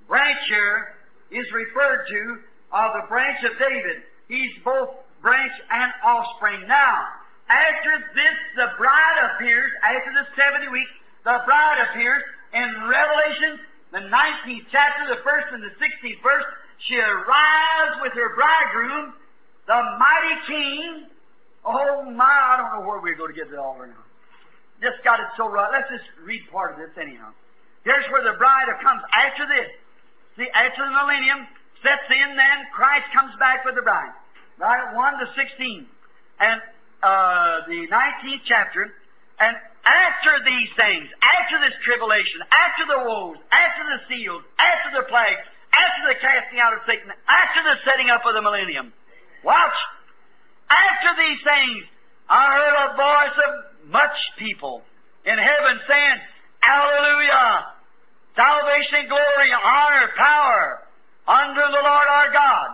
[SPEAKER 1] branch here is referred to of the branch of David. He's both branch and offspring. Now, after this, the bride appears, after the 70 weeks, the bride appears in Revelation, the 19th chapter, the first and the 16th verse. She arrives with her bridegroom, the mighty king. Oh my, I don't know where we're going to get to all right now. Just got it so right. Let's just read part of this anyhow. Here's where the bride comes after this. See, after the millennium sets in, then Christ comes back with the bride. Right? 1 to 16. And uh, the 19th chapter. And after these things, after this tribulation, after the woes, after the seals, after the plagues, after the casting out of Satan, after the setting up of the millennium, watch. After these things, I heard a voice of much people in heaven saying, Hallelujah! Salvation, glory, honor, power unto the Lord our God.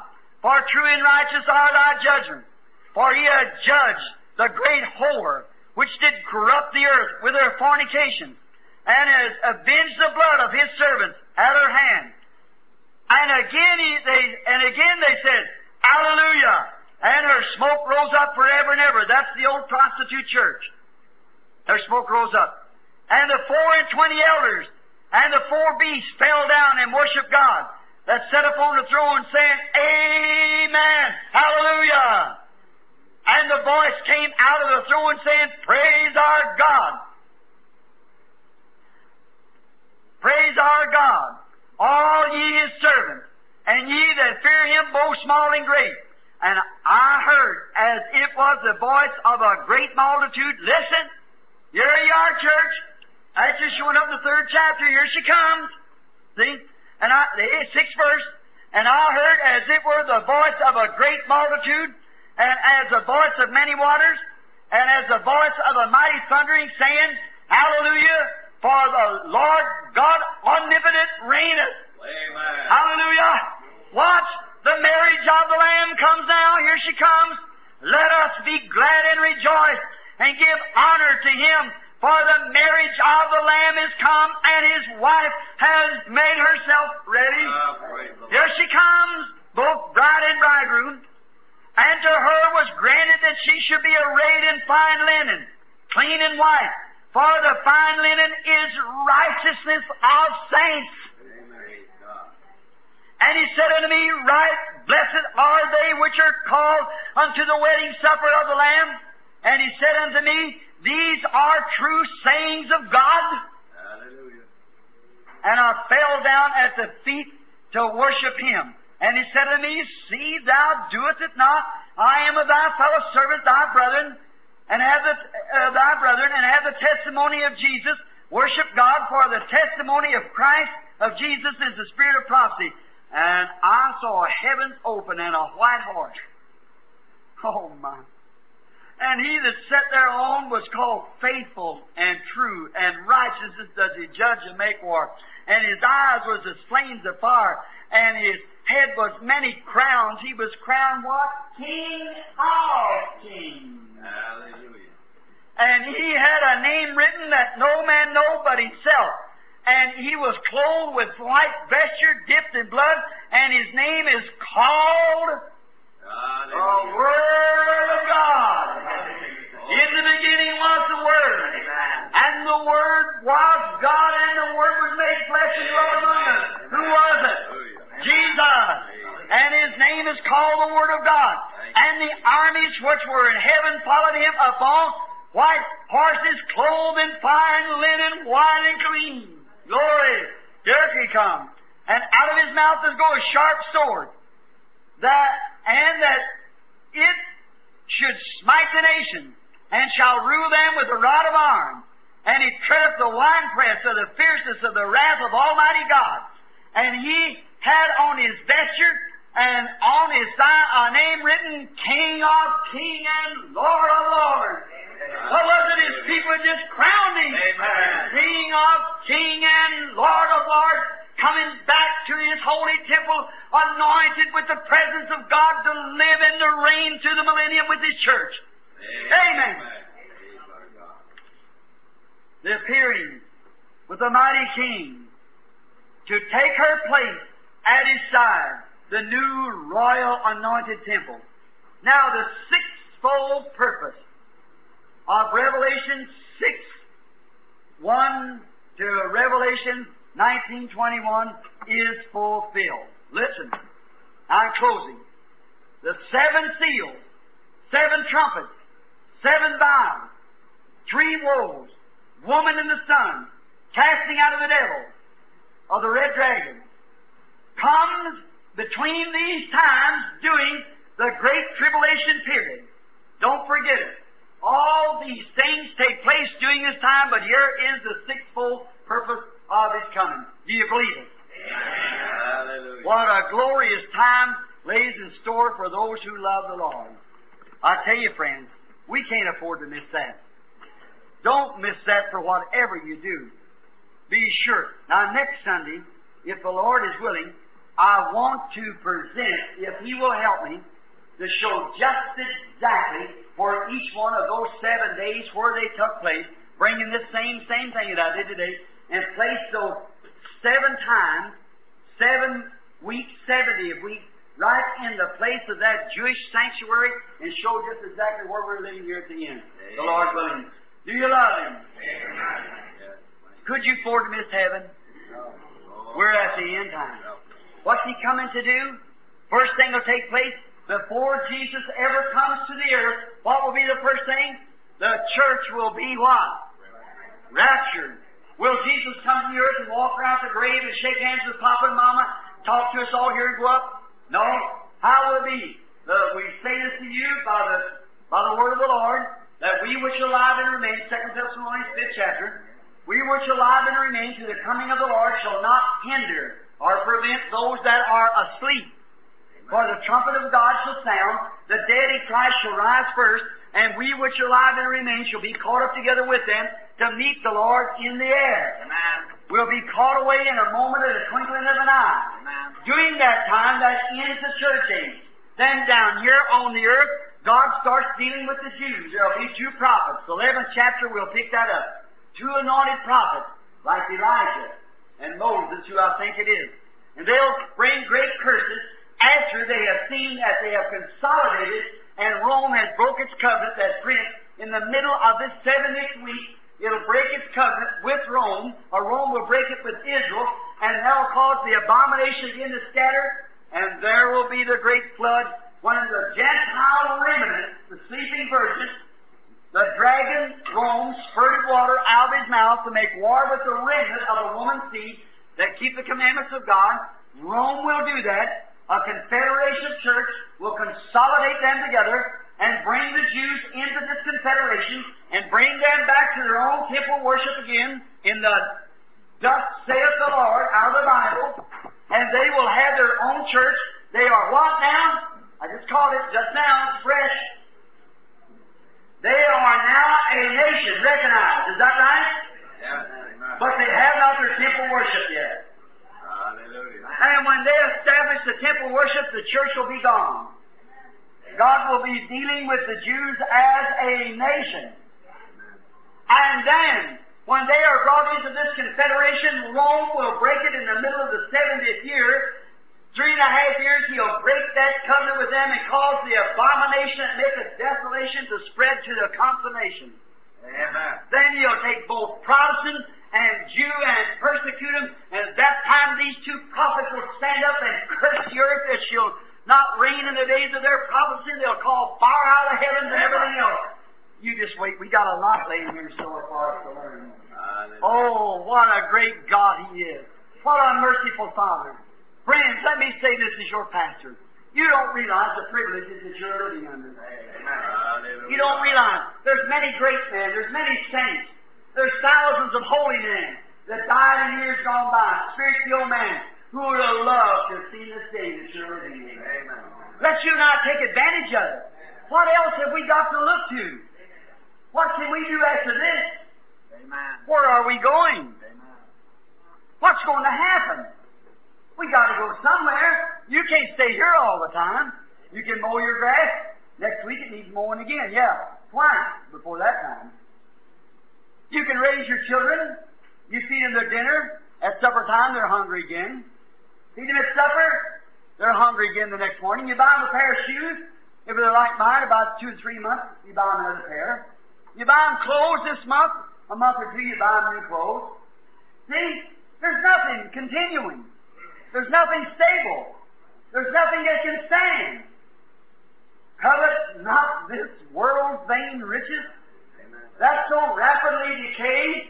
[SPEAKER 1] For true and righteous are thy judgments. For he hath judged the great whore which did corrupt the earth with her fornication, and has avenged the blood of his servants at her hand. And again he, they and again they said, Hallelujah! And her smoke rose up forever and ever. That's the old prostitute church. Her smoke rose up. And the four and twenty elders and the four beasts fell down and worshiped God that sat upon the throne saying, Amen! Hallelujah! And the voice came out of the throne saying, Praise our God! Praise our God, all ye his servants, and ye that fear him, both small and great. And I heard, as it was the voice of a great multitude, listen, here you are, church. That's just showing up in the third chapter. Here she comes. See? And I, the sixth verse. And I heard as it were the voice of a great multitude, and as the voice of many waters, and as the voice of a mighty thundering, saying, Hallelujah, for the Lord God omnipotent reigneth.
[SPEAKER 2] Amen.
[SPEAKER 1] Hallelujah. Watch, the marriage of the Lamb comes now. Here she comes. Let us be glad and rejoice and give honor to Him, for the marriage of the Lamb is come, and His wife has made herself ready.
[SPEAKER 2] Ah, praise the Lord.
[SPEAKER 1] Here she comes, both bride and bridegroom. And to her was granted that she should be arrayed in fine linen, clean and white. For the fine linen is righteousness of saints. And he said unto me, Right blessed are they which are called unto the wedding supper of the Lamb. And he said unto me, These are true sayings of God.
[SPEAKER 2] Hallelujah.
[SPEAKER 1] And I fell down at the feet to worship him. And he said to me, See thou doest it not. I am of thy fellow servants, thy brethren, and have the uh, thy brethren, and have the testimony of Jesus. Worship God, for the testimony of Christ of Jesus is the spirit of prophecy. And I saw heavens open and a white horse. Oh my. And he that sat thereon was called faithful and true, and righteousness does he judge and make war. And his eyes was as flames of fire, and his head was many crowns. He was crowned what? King of kings.
[SPEAKER 2] Hallelujah.
[SPEAKER 1] And he had a name written that no man know but himself. And he was clothed with white vesture dipped in blood, and his name is called the Word of God. In the beginning was the Word, and the Word was God, and the Word was made flesh and dwelt among us. Who was it? Jesus. And his name is called the Word of God. And the armies which were in heaven followed him upon white horses clothed in fine linen, white and clean. Glory. Here he comes. And out of his mouth is go a sharp sword. That and that it should smite the nations, and shall rule them with a rod of iron. And he treadeth the winepress of the fierceness of the wrath of Almighty God. And he had on his vesture and on his thigh a name written, King of Kings and Lord of Lords. What was it? His people just crowned him.
[SPEAKER 2] Amen.
[SPEAKER 1] King of King and Lord of Lords, coming back to his holy temple, anointed with the presence of God to live and to reign through the millennium with his church. Amen.
[SPEAKER 2] God.
[SPEAKER 1] The appearing with the mighty King to take her place at his side, the new royal anointed temple. Now the sixfold purpose of Revelation 6, 1 to Revelation 1921 is fulfilled. Listen, I'm closing. The seven seals, seven trumpets, seven vials, three woes, woman in the sun, casting out of the devil, of the red dragon, comes between these times during the great tribulation period. Don't forget it. All these things take place during this time, but here is the sixfold purpose of His coming. Do you believe it?
[SPEAKER 2] Hallelujah.
[SPEAKER 1] What a glorious time lays in store for those who love the Lord. I tell you, friends, we can't afford to miss that. Don't miss that for whatever you do. Be sure. Now, next Sunday, if the Lord is willing, I want to present, if He will help me, to show just exactly for each one of those seven days where they took place, bringing this same same thing that I did today, and place those seven times, seven weeks, seventy of weeks, right in the place of that Jewish sanctuary, and show just exactly where we're living here at the end. The Lord willing. Do you love Him?
[SPEAKER 2] Yes.
[SPEAKER 1] Could you afford to miss heaven? We're at the end time. What's He coming to do? First thing will take place before Jesus ever comes to the earth. What will be the first thing? The church will be what? Raptured. Will Jesus come to the earth and walk around the grave and shake hands with Papa and Mama, talk to us all here and go up? No. How will it be? The, we say this to you by the by the word of the Lord that we which are alive and remain, Second Thessalonians fifth chapter, we which are alive and remain to the coming of the Lord shall not hinder or prevent those that are asleep. For the trumpet of God shall sound, the dead in Christ shall rise first, and we which are alive and remain shall be caught up together with them to meet the Lord in the air.
[SPEAKER 2] Amen.
[SPEAKER 1] We'll be caught away in a moment of the twinkling of an eye.
[SPEAKER 2] Amen.
[SPEAKER 1] During that time, that ends the church age. Then down here on the earth, God starts dealing with the Jews. There'll be two prophets. The 11th chapter, we'll pick that up. Two anointed prophets, like Elijah and Moses, who I think it is. And they'll bring great curses after they have seen that they have consolidated and Rome has broke its covenant, that prince, in the middle of this 70th week, it'll break its covenant with Rome, or Rome will break it with Israel, and that'll cause the abomination again to scatter, and there will be the great flood when the Gentile remnant, the sleeping virgin, the dragon, Rome, spurted water out of his mouth to make war with the remnant of the woman's seed that keep the commandments of God. Rome will do that. A confederation church will consolidate them together and bring the Jews into this confederation and bring them back to their own temple worship again in the Thus saith the Lord out of the Bible, and they will have their own church. They are what now? I just called it just now, fresh. They are now a nation recognized. Is that right?
[SPEAKER 2] Amen.
[SPEAKER 1] But they have not their temple worship yet.
[SPEAKER 2] Hallelujah.
[SPEAKER 1] And when they establish the temple worship, the church will be gone. God will be dealing with the Jews as a nation. And then, when they are brought into this confederation, Rome will break it in the middle of the 70th year. Three and a half years, he'll break that covenant with them and cause the abomination and make a desolation to spread to the consummation.
[SPEAKER 2] Amen.
[SPEAKER 1] Then he'll take both Protestant and Jew and persecute them, and at that time these two prophets will stand up and curse the earth that she'll not rain in the days of their prophecy. They'll call fire out of heaven and everything else. You just wait. We got a lot laying here for us to learn. Oh, what a great God He is. What a merciful Father. Friends, let me say this as your pastor. You don't realize the privileges that you're living under. You don't realize there's many great men, there's many saints, there's thousands of holy men that died in years gone by, spiritual men who would have loved to have seen this day that you're living in.
[SPEAKER 2] Amen.
[SPEAKER 1] Let you not take advantage of it. What else have we got to look to? What can we do after this?
[SPEAKER 2] Amen.
[SPEAKER 1] Where are we going?
[SPEAKER 2] Amen.
[SPEAKER 1] What's going to happen? We got to go somewhere. You can't stay here all the time. You can mow your grass. Next week it needs mowing again. Yeah, twice before that time. You can raise your children. You feed them their dinner. At supper time, they're hungry again. Feed them at supper, they're hungry again the next morning. You buy them a pair of shoes. If they're like mine, about two or three months, you buy them another pair. You buy them clothes this month. A month or two, you buy them new clothes. See, there's nothing continuing. There's nothing stable. There's nothing that can stand. Covet not this world's vain riches that so rapidly decay.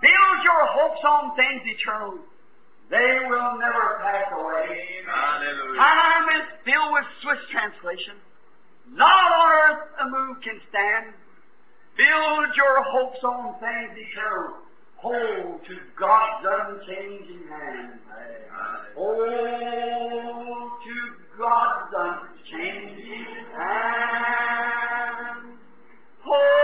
[SPEAKER 1] Build your hopes on things eternal. They will never pass away.
[SPEAKER 2] Hallelujah.
[SPEAKER 1] Time is filled with Swiss translation. Not on earth a move can stand. Build your hopes on things eternal. Hold to God's unchanging hand. Hold to God's unchanging hand. Hold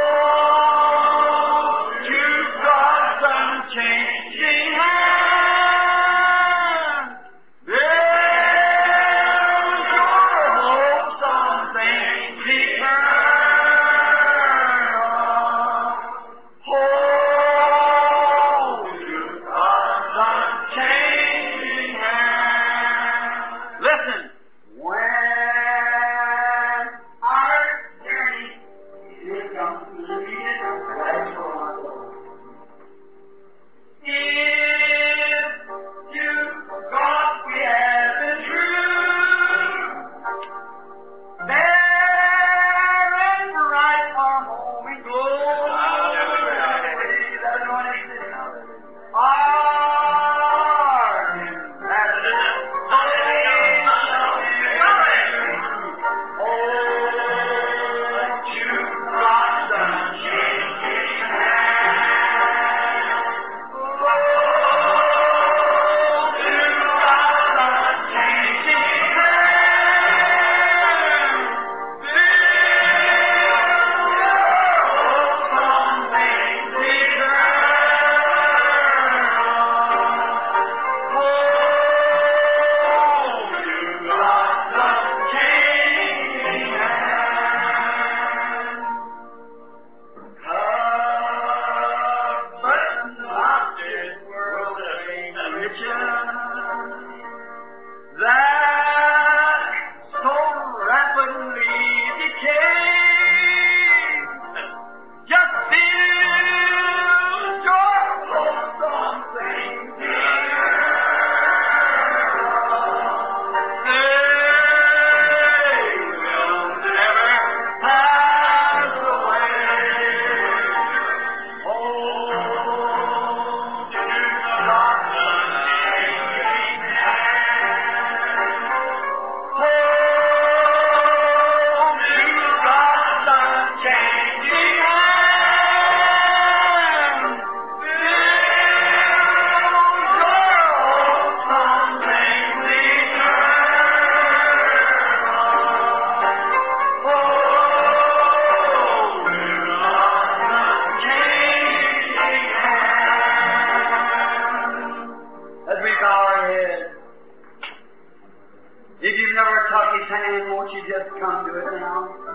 [SPEAKER 1] just come to it now?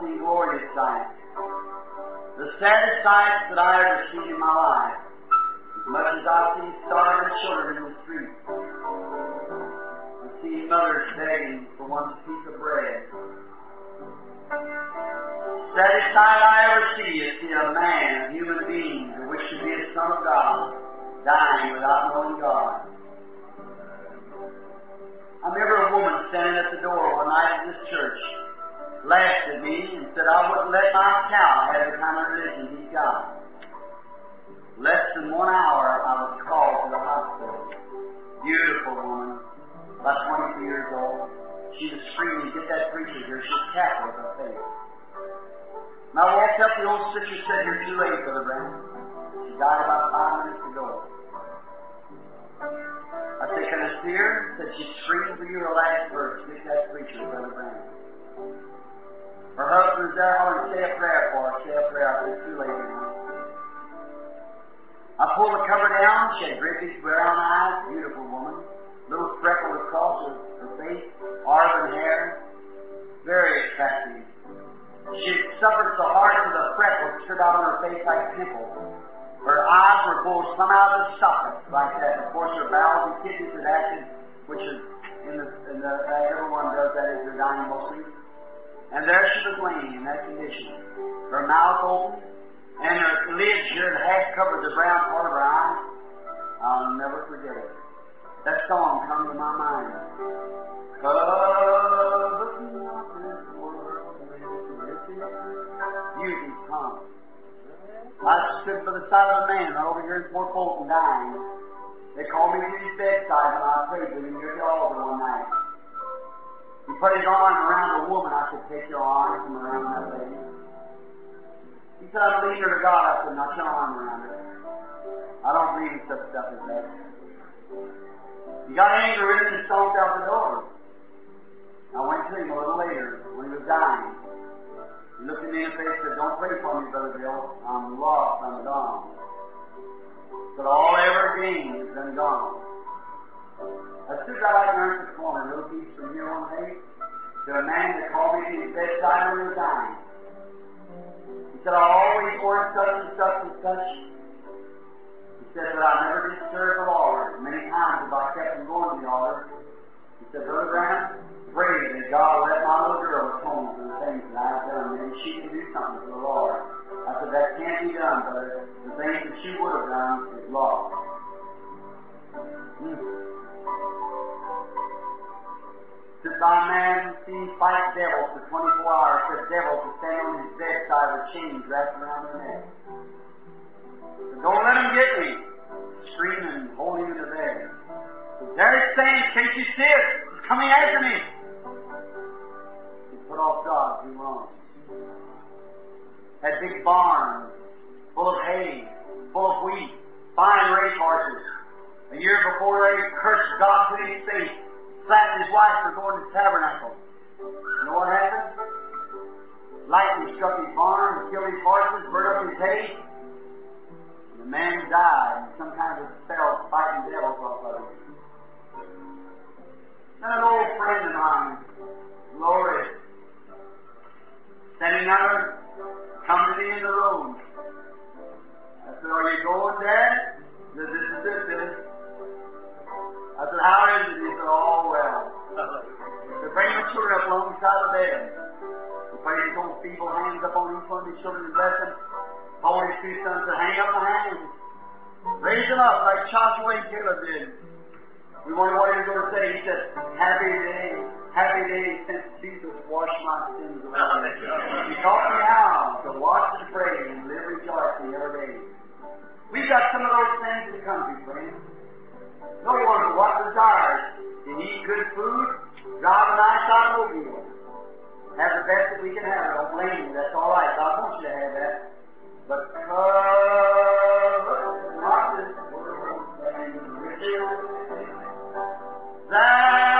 [SPEAKER 1] Seen glorious sights. The saddest sights that I ever seen in my life as much as I've seen starving children in the street. I've seen mothers begging for one piece of bread. Saddest sight I ever see is to see a man, a human being, who wished to be a son of God, dying without knowing God. I remember a woman standing at the door one night of this church, laughed at me and said I wouldn't let my cow have the kind of religion he's got. Less than one hour, I was called to the hospital. Beautiful woman, about 22 years old. She was screaming, get that preacher here. She cackled her face. And I walked up, the old sister said, you're too late, Brother Branham. She died about five minutes ago. I said, can I see her? Said, she screamed for you the last verse. Get that preacher, Brother Branham. Her husband's there, to say a prayer for her. Say a prayer. Said, too late now. I pulled the cover down. She had big brown eyes, beautiful woman. Little freckled across her, her face, auburn hair. Very attractive. She suffered so hard to the freckles stood out on her face like pimples. Her eyes were both come out of the sockets like that. Of course, her bowels and kidneys had acted, which is in the, in the uh, everyone does that is they're dying mostly. And there she was laying in that condition. Her mouth open, and her lids here had covered the brown part of her eye. I'll never forget it. That song comes to my mind. Cover me riches, come. I stood by the side of a man right over here in Port Fulton dying. They called me to his bedside when I prayed with him at the altar one night. He put his arm around the woman. I said, take your arm from around that lady. He said, I'm leading her to God. I said, not your arm around her. I don't believe in such stuff as that. He got angry and stomped out the door. I went to him a little later when he was dying. He looked at me in the face and said, Don't pray for me, Brother Bill. I'm lost. I'm gone. But all I ever gained is been gone. I stood right out there in the corner, a little piece from here one day, to a man that called me to his bedside when he was dying. He said, I always ordered such and such and such. He said, but I never did serve the Lord. Many times have I kept from going to the altar. He said, Brother Branham, pray that God let my little girl atone for the things that I've done. Maybe she can do something for the Lord. I said, that can't be done, brother. The things that she would have done is lost. By a man seen fight devils for 24 hours. Said devils to stand on his bedside with chains wrapped around their neck. Don't let him get me. Screaming and holding him the bed. There it's saying, can't you see it? It's coming after me. He put off God, do wrong. Had big barns full of hay, full of wheat, fine race horses. A year before they cursed God to his face, slapped his wife for going to the tabernacle. You know what happened? Lightning struck his barn and killed his horses, burned up his hay. And the man died in some kind of a spell fighting devils off of him. And an old friend of mine, Lori, standing there, come to me in the road. Children up alongside the bed. He put his own feeble hands up on each one of his children and blessed them. Told his two sons to hang up my hands. Raise them up like Joshua and Caleb did. We wondered what he was going to say. He said, Happy day, happy day since Jesus washed my sins away. He taught me how to watch and pray and live rejoicing every day. We've got some of those things in the country, friends. No wonder what desires to eat good food, drive a nice automobile, have the best that we can have. Don't blame you. That's all right. God wants you to have that. But cover not this world and riches that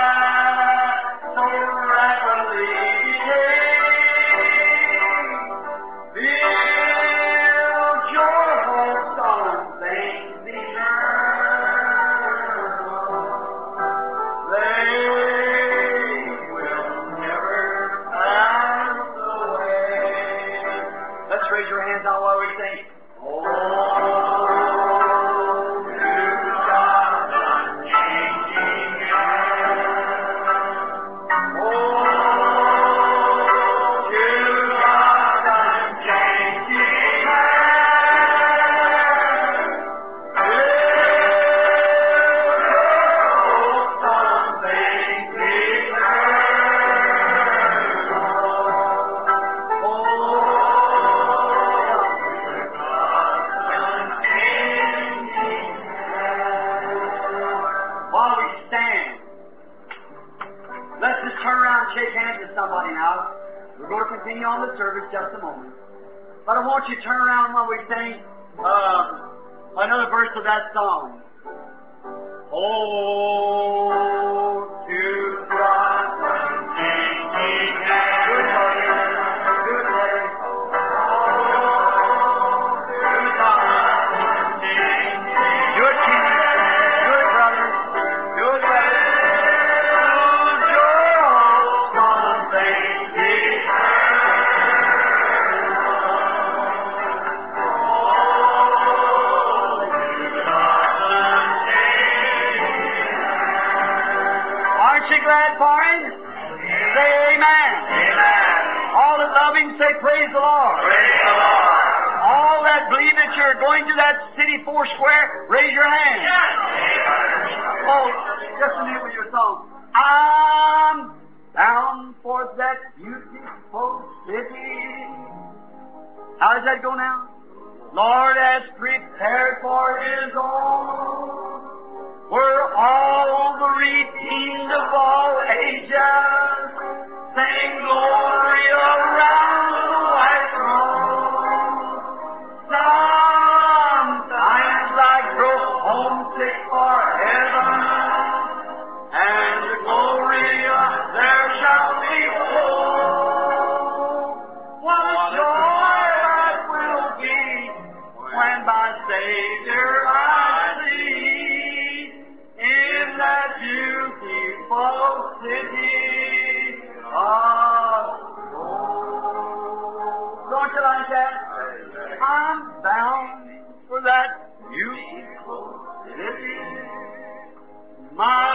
[SPEAKER 1] My